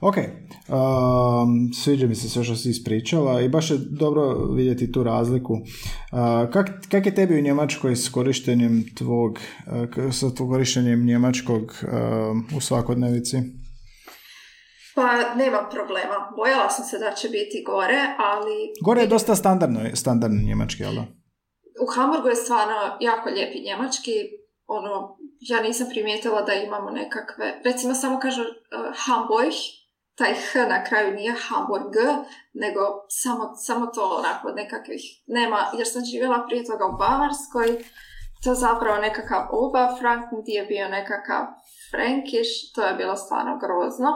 Ok, um, sviđa mi se sve što si ispričala i baš je dobro vidjeti tu razliku. Uh, kak, kak je tebi u Njemačkoj s korištenjem tvog, uh, sa korištenjem njemačkog uh, u svakodnevici? Pa nema problema. Bojala sam se da će biti gore, ali... Gore je dosta standardno, standardno njemački, ali U Hamburgu je stvarno jako lijepi njemački. Ono, ja nisam primijetila da imamo nekakve... Recimo samo kažu uh, Hamburg, taj H na kraju nije Hamburg, nego samo, samo to onako nekakvih nema, jer sam živjela prije toga u Bavarskoj, to zapravo nekakav Oberfranken gdje je bio nekakav Frankiš, to je bilo stvarno grozno,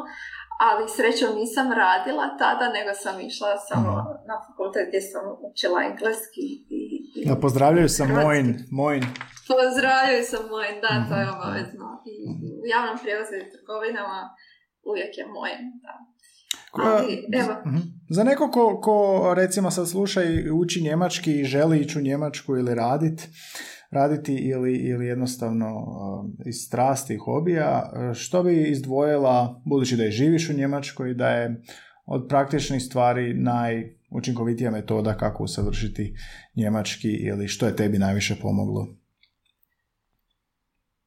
ali srećom nisam radila tada, nego sam išla samo na fakultet gdje sam učila engleski. I ja, pozdravljaju sam Mojn. Mojn. Pozdravljaju sam Mojn, da, to je mhm. obavezno. I u javnom prijevozu i trgovinama uvijek je Mojn, da. Ali, evo. Mhm. Za neko ko, ko recimo sad sluša i uči njemački i želi ići u Njemačku ili raditi, raditi ili, ili jednostavno uh, iz strasti i hobija, uh, što bi izdvojila, budući da je živiš u Njemačkoj, da je od praktičnih stvari najučinkovitija metoda kako usavršiti njemački ili što je tebi najviše pomoglo?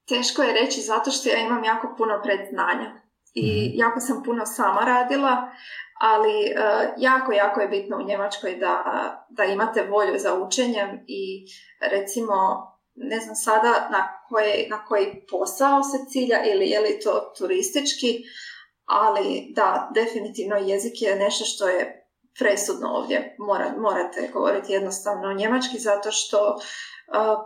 Teško je reći zato što ja imam jako puno predznanja i mhm. jako sam puno sama radila, ali uh, jako, jako je bitno u Njemačkoj da, da imate volju za učenjem i recimo ne znam sada na, koje, na koji posao se cilja ili je li to turistički, ali da, definitivno jezik je nešto što je presudno ovdje. Mora, morate govoriti jednostavno njemački zato što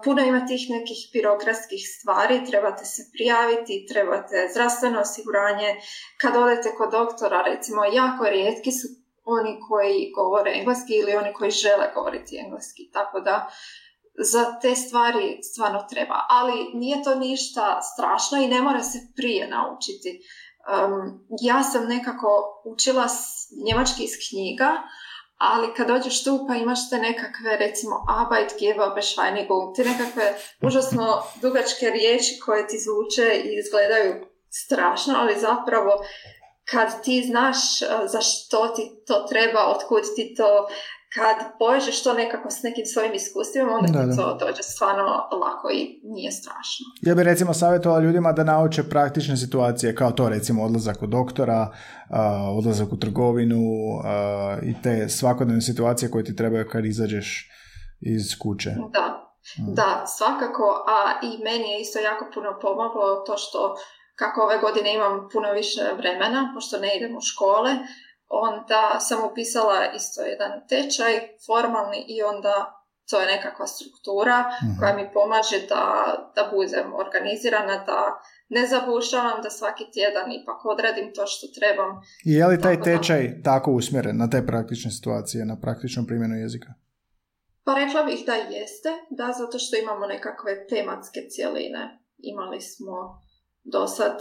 puno ima tih nekih birokratskih stvari, trebate se prijaviti, trebate zdravstveno osiguranje. Kad odete kod doktora, recimo, jako rijetki su oni koji govore engleski ili oni koji žele govoriti engleski. Tako da za te stvari stvarno treba. Ali nije to ništa strašno i ne mora se prije naučiti. Um, ja sam nekako učila njemački iz knjiga, ali kad dođeš tu pa imaš te nekakve recimo Arbeit geba Bescheinigung, te nekakve užasno dugačke riječi koje ti zvuče i izgledaju strašno, ali zapravo kad ti znaš za što ti to treba, otkud ti to, kad povežeš to nekako s nekim svojim iskustvima, onda da, to dođe stvarno lako i nije strašno. Ja bih recimo savjetovala ljudima da nauče praktične situacije, kao to recimo odlazak u doktora, odlazak u trgovinu i te svakodnevne situacije koje ti trebaju kad izađeš iz kuće. Da, mm. da, svakako, a i meni je isto jako puno pomoglo to što kako ove godine imam puno više vremena, pošto ne idem u škole, onda sam upisala isto jedan tečaj formalni i onda to je nekakva struktura mhm. koja mi pomaže da, da budem organizirana, da ne zabušavam, da svaki tjedan ipak odradim to što trebam. I je li taj tečaj tako usmjeren na te praktične situacije, na praktičnu primjenu jezika? Pa rekla bih da jeste, da, zato što imamo nekakve tematske cjeline. Imali smo do sad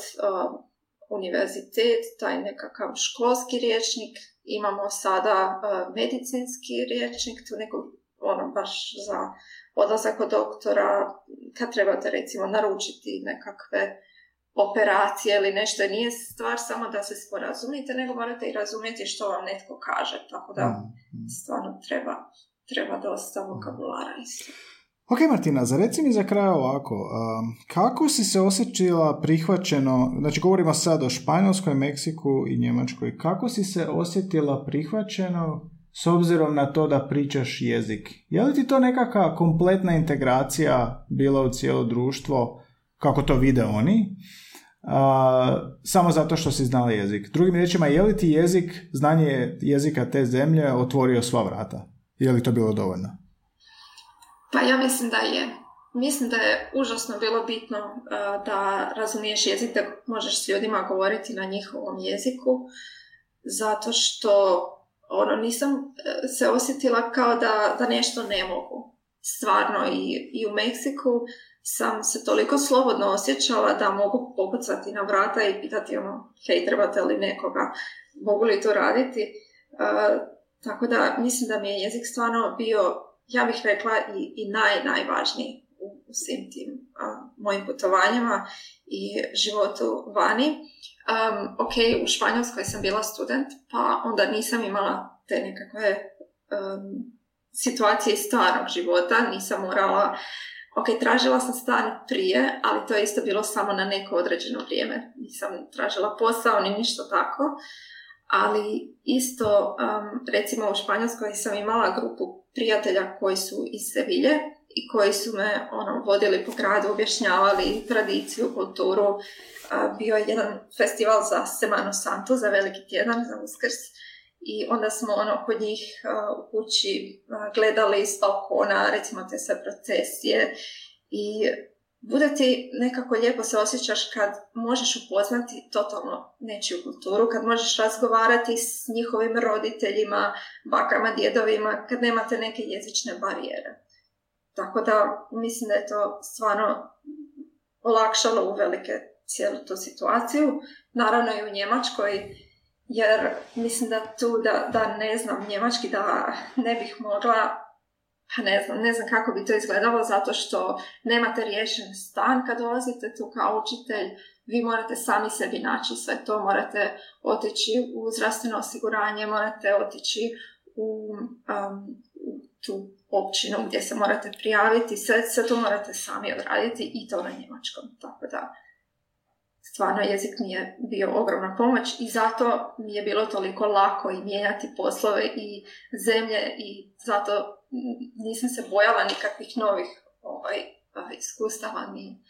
univerzitet, taj nekakav školski riječnik, imamo sada uh, medicinski riječnik, tu neko ono baš za odlazak kod doktora, kad trebate recimo naručiti nekakve operacije ili nešto, nije stvar samo da se sporazumite, nego morate i razumjeti što vam netko kaže, tako da mm, mm. stvarno treba, treba dosta vokabulara isto. Ok, Martina, za reci mi za kraj ovako, kako si se osjećala prihvaćeno, znači govorimo sad o Španjolskoj, Meksiku i Njemačkoj, kako si se osjetila prihvaćeno s obzirom na to da pričaš jezik? Je li ti to nekakva kompletna integracija bila u cijelo društvo, kako to vide oni, samo zato što si znala jezik? Drugim riječima, je li ti jezik, znanje jezika te zemlje otvorio sva vrata? Je li to bilo dovoljno? Pa ja mislim da je. Mislim da je užasno bilo bitno uh, da razumiješ jezik, da možeš s ljudima govoriti na njihovom jeziku, zato što ono, nisam uh, se osjetila kao da, da nešto ne mogu. Stvarno i, i u Meksiku sam se toliko slobodno osjećala da mogu pokucati na vrata i pitati ono, hej, trebate li nekoga, mogu li to raditi. Uh, tako da mislim da mi je jezik stvarno bio ja bih rekla i, i naj, najvažniji u, u svim tim mojim putovanjima i životu vani. Um, ok, u Španjolskoj sam bila student, pa onda nisam imala te nekakve um, situacije iz stvarnog života, nisam morala Ok, tražila sam stan prije, ali to je isto bilo samo na neko određeno vrijeme. Nisam tražila posao ni ništa tako. Ali isto, um, recimo u Španjolskoj sam imala grupu prijatelja koji su iz Sevilje i koji su me ono, vodili po gradu, objašnjavali tradiciju, kulturu. bio je jedan festival za Semano Santo, za veliki tjedan, za uskrs. I onda smo ono kod njih u kući gledali iz balkona, recimo te sve procesije i bude ti nekako lijepo se osjećaš kad možeš upoznati totalno nečiju kulturu, kad možeš razgovarati s njihovim roditeljima, bakama, djedovima, kad nemate neke jezične barijere. Tako da mislim da je to stvarno olakšalo velike cijelu tu situaciju. Naravno i u Njemačkoj, jer mislim da tu da, da ne znam njemački, da ne bih mogla pa ne znam, ne znam kako bi to izgledalo zato što nemate riješen stan kad dolazite tu kao učitelj, vi morate sami sebi naći sve to, morate otići u zdravstveno osiguranje, morate otići u, um, u tu općinu gdje se morate prijaviti, sve, sve to morate sami odraditi i to na njemačkom, tako da stvarno jezik mi je bio ogromna pomoć i zato mi je bilo toliko lako i mijenjati poslove i zemlje i zato nisam se bojala nikakvih novih ovaj, iskustava ni,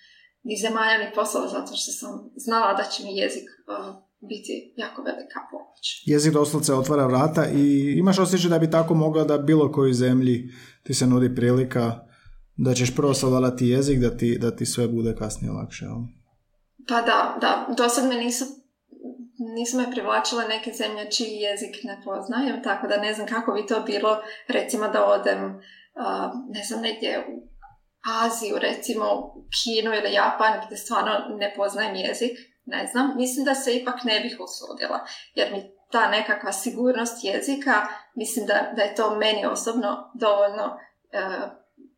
ni zemalja ni poslova zato što sam znala da će mi jezik biti jako velika pomoć. Jezik doslovce otvara vrata i imaš osjećaj da bi tako mogla da bilo kojoj zemlji ti se nudi prilika da ćeš prvo savladati jezik da ti, da ti sve bude kasnije lakše. Pa da, da. Do sad me nisu nisu me privlačile neke zemlje čiji jezik ne poznajem, tako da ne znam kako bi to bilo, recimo da odem, ne znam, negdje u Aziju, recimo u Kinu ili Japan, gdje stvarno ne poznajem jezik, ne znam. Mislim da se ipak ne bih usudila, jer mi ta nekakva sigurnost jezika, mislim da, da je to meni osobno dovoljno, uh,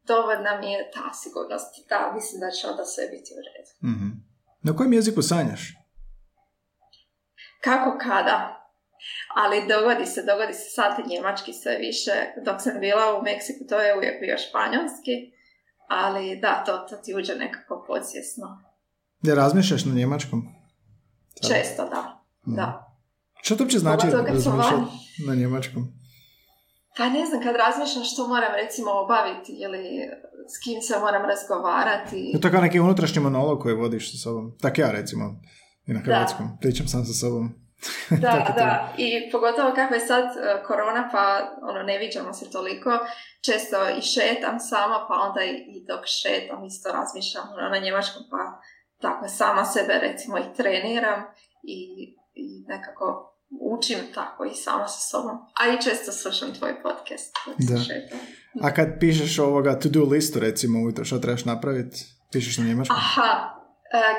dovoljna mi je ta sigurnost. Da, mislim da će onda sve biti u redu. mm Na kojem jeziku sanjaš? Kako kada. Ali dogodi se, dogodi se sad njemački sve više. Dok sam bila u Meksiku, to je uvijek bio španjolski. Ali da, to, to ti uđe nekako podsvjesno. Ne razmišljaš na njemačkom? Često, da. Mm. da. Što to uopće znači razmišljati na njemačkom? Pa ne znam, kad razmišljam što moram recimo obaviti ili s kim se moram razgovarati. Je to kao neki unutrašnji monolog koji vodiš sa sobom. Tak ja recimo i na hrvatskom. Da. Pričam sam sa sobom. da, da. I pogotovo kako je sad e, korona, pa ono, ne viđamo se toliko. Često i šetam sama, pa onda i, dok šetam isto razmišljam ono, na njemačkom, pa tako sama sebe recimo i treniram i, i nekako učim tako i sama sa sobom. A i često slušam tvoj podcast. Da. A kad pišeš ovoga to-do listu recimo ujutro što trebaš napraviti, pišeš na njemačkom? Aha,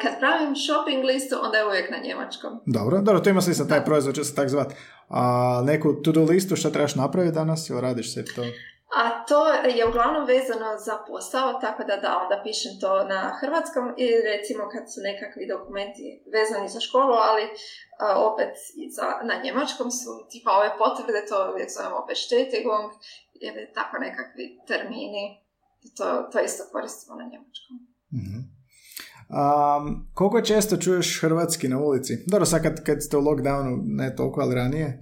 kad pravim shopping listu, onda je uvijek na njemačkom. Dobro, dobro, to ima smisla, taj proizvod će se tak zvat. A neku to-do listu što trebaš napraviti danas ili radiš se to? A to je uglavnom vezano za posao, tako da da, onda pišem to na hrvatskom i recimo kad su nekakvi dokumenti vezani za školu, ali opet za, na njemačkom su tipa ove potvrde, to uvijek zovemo bestätigung, ili tako nekakvi termini to, to isto koristimo na njemačkom. mm Um, koliko često čuješ hrvatski na ulici? Dobro, sad kad, kad ste u lockdownu, ne toliko, ali ranije.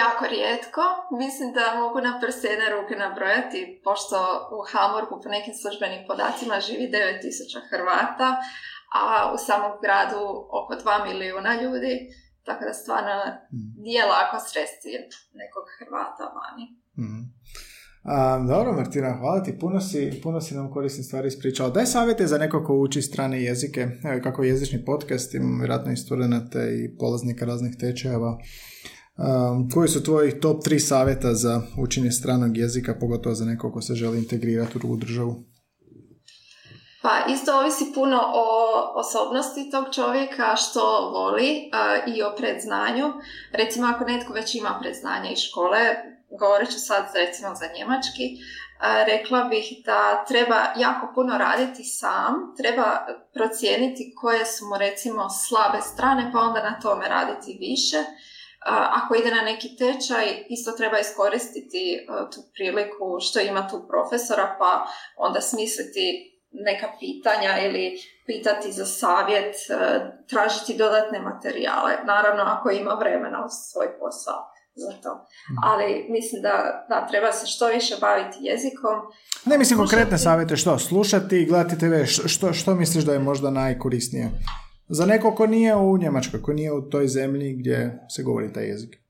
Jako rijetko. Mislim da mogu na prste jedne ruke nabrojati, pošto u Hamburgu po nekim službenim podacima živi 9000 Hrvata, a u samom gradu oko 2 milijuna ljudi, tako da stvarno mm. nije lako sresti nekog Hrvata vani. Mm. A, dobro, Martina, hvala ti. Puno si, puno si nam korisnih stvari ispričala. Daj savjete za neko ko uči strane jezike. Kako jezični podcast, imamo vjerojatno i studenta i polaznika raznih tečajeva. Um, koji su tvoji top tri savjeta za učenje stranog jezika, pogotovo za nekog ko se želi integrirati u drugu državu? Pa isto ovisi puno o osobnosti tog čovjeka, što voli uh, i o predznanju. Recimo ako netko već ima predznanje iz škole, govorit ću sad recimo za njemački, uh, rekla bih da treba jako puno raditi sam, treba procijeniti koje su mu recimo slabe strane, pa onda na tome raditi više ako ide na neki tečaj, isto treba iskoristiti e, tu priliku što ima tu profesora, pa onda smisliti neka pitanja ili pitati za savjet, e, tražiti dodatne materijale. Naravno, ako ima vremena u svoj posao za to. Mhm. Ali mislim da, da treba se što više baviti jezikom. Ne mislim konkretne savjete, što? Slušati, gledati TV, što, što misliš da je možda najkorisnije? Za neko ko nije u Njemačkoj, ko nije u toj zemlji gdje se govori taj jezik.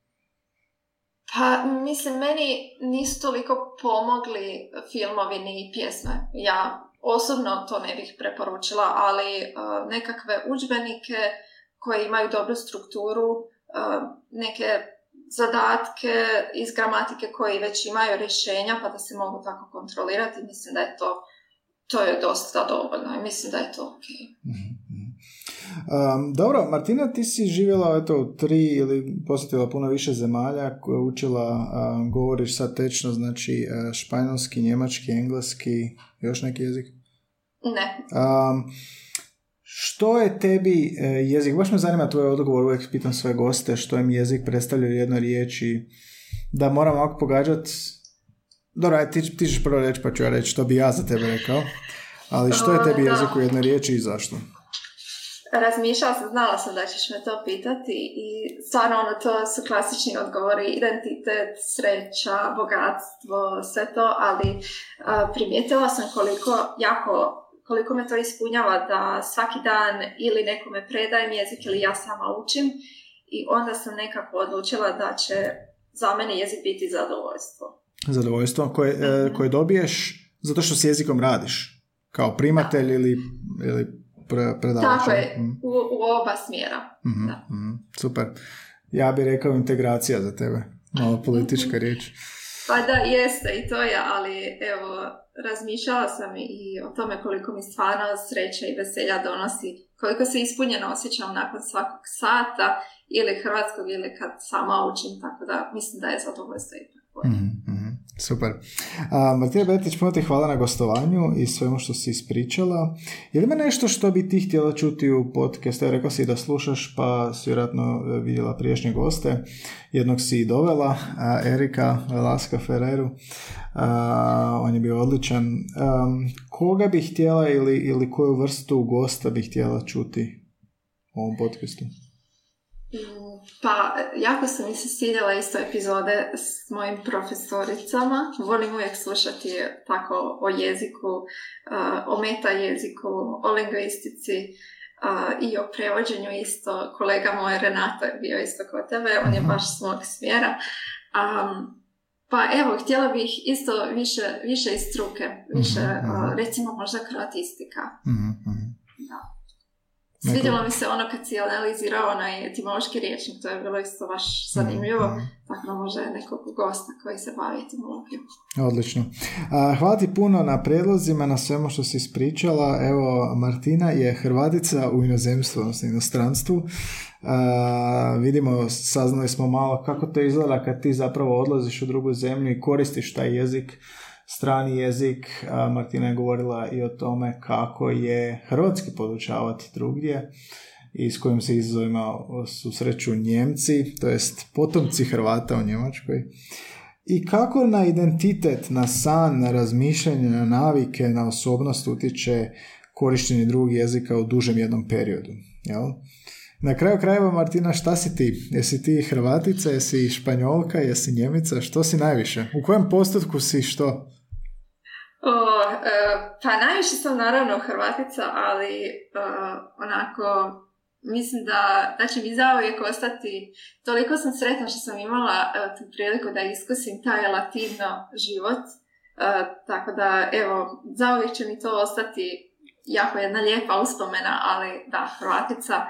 Pa, mislim, meni nisu toliko pomogli filmovi ni pjesme. Ja osobno to ne bih preporučila, ali uh, nekakve udžbenike koji imaju dobru strukturu, uh, neke zadatke iz gramatike koji već imaju rješenja pa da se mogu tako kontrolirati, mislim da je to, to je dosta dovoljno i mislim da je to ok. mm Um, dobro, Martina, ti si živjela eto, tri ili posjetila puno više zemalja učila, um, govoriš sad tečno, znači uh, španjolski, njemački, engleski, još neki jezik? Ne. Um, što je tebi uh, jezik? Baš me zanima tvoj odgovor, uvijek pitam sve goste što im jezik predstavlja u jednoj riječi. Da moram ovako pogađati dobro, ti, ti ćeš prvo reći pa ću ja reći što bi ja za tebe rekao. Ali što je tebi jezik u jednoj riječi i zašto? Razmišljala sam, znala sam da ćeš me to pitati i stvarno ono, to su klasični odgovori, identitet, sreća, bogatstvo, sve to, ali primijetila sam koliko jako koliko me to ispunjava da svaki dan ili nekome predajem jezik ili ja sama učim i onda sam nekako odlučila da će za mene jezik biti zadovoljstvo. Zadovoljstvo koje, mhm. koje dobiješ zato što s jezikom radiš? Kao primatelj ili, ili pre, Tako je, mm. u, u oba smjera. mm da. mm super. Ja bih rekao integracija za tebe. Malo politička riječ. Pa da, jeste i to je, ali evo, razmišljala sam i o tome koliko mi stvarno sreća i veselja donosi, koliko se ispunjeno osjećam nakon svakog sata ili hrvatskog ili kad sama učim, tako da mislim da je zadovoljstvo ipak. mm Super. A, Martina Betić, puno ti hvala na gostovanju i svemu što si ispričala. Je li ima nešto što bi ti htjela čuti u podcastu? Ja rekao si da slušaš, pa si vjerojatno e, vidjela priješnje goste. Jednog si i dovela, Erika Laska Ferreru. on je bio odličan. koga bi htjela ili, ili koju vrstu gosta bi htjela čuti u ovom podcastu? Pa, jako sam mi se svidjela isto epizode s mojim profesoricama. Volim uvijek slušati tako o jeziku, o meta jeziku, o lingvistici i o prevođenju isto. Kolega moj Renato je bio isto kod tebe, on je baš s mog smjera. pa evo, htjela bih isto više, više iz struke, više, mhm, mhm. recimo možda kratistika. Mhm, da. Svidjelo mi se ono kad si analizirao onaj etimološki riječnik, to je bilo isto baš zanimljivo, mm, tako da može nekog gosta koji se bavi etimologijom. Odlično. hvala ti puno na predlozima, na svemu što si ispričala. Evo, Martina je Hrvatica u inozemstvu, odnosno inostranstvu. vidimo, saznali smo malo kako to izgleda kad ti zapravo odlaziš u drugu zemlju i koristiš taj jezik strani jezik. Martina je govorila i o tome kako je hrvatski podučavati drugdje i s kojim se izazovima susreću Njemci, to jest potomci Hrvata u Njemačkoj. i kako na identitet, na san, na razmišljanje, na navike, na osobnost utječe korištenje drugog jezika u dužem jednom periodu. Jel? Na kraju krajeva, Martina, šta si ti? Jesi ti Hrvatica, jesi Španjolka, jesi Njemica? Što si najviše? U kojem postotku si što? O, e, pa najviše sam naravno Hrvatica, ali e, onako mislim da, da će mi zauvijek ostati, toliko sam sretna što sam imala e, tu priliku da iskusim taj latino život, tako da evo, zauvijek će mi to ostati jako jedna lijepa uspomena, ali da, Hrvatica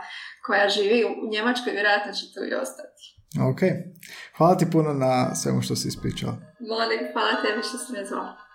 koja živi u Njemačkoj vjerojatno će tu i ostati. Ok. Hvala ti puno na svemu što si ispričala. Molim, hvala tebi što si me zvao.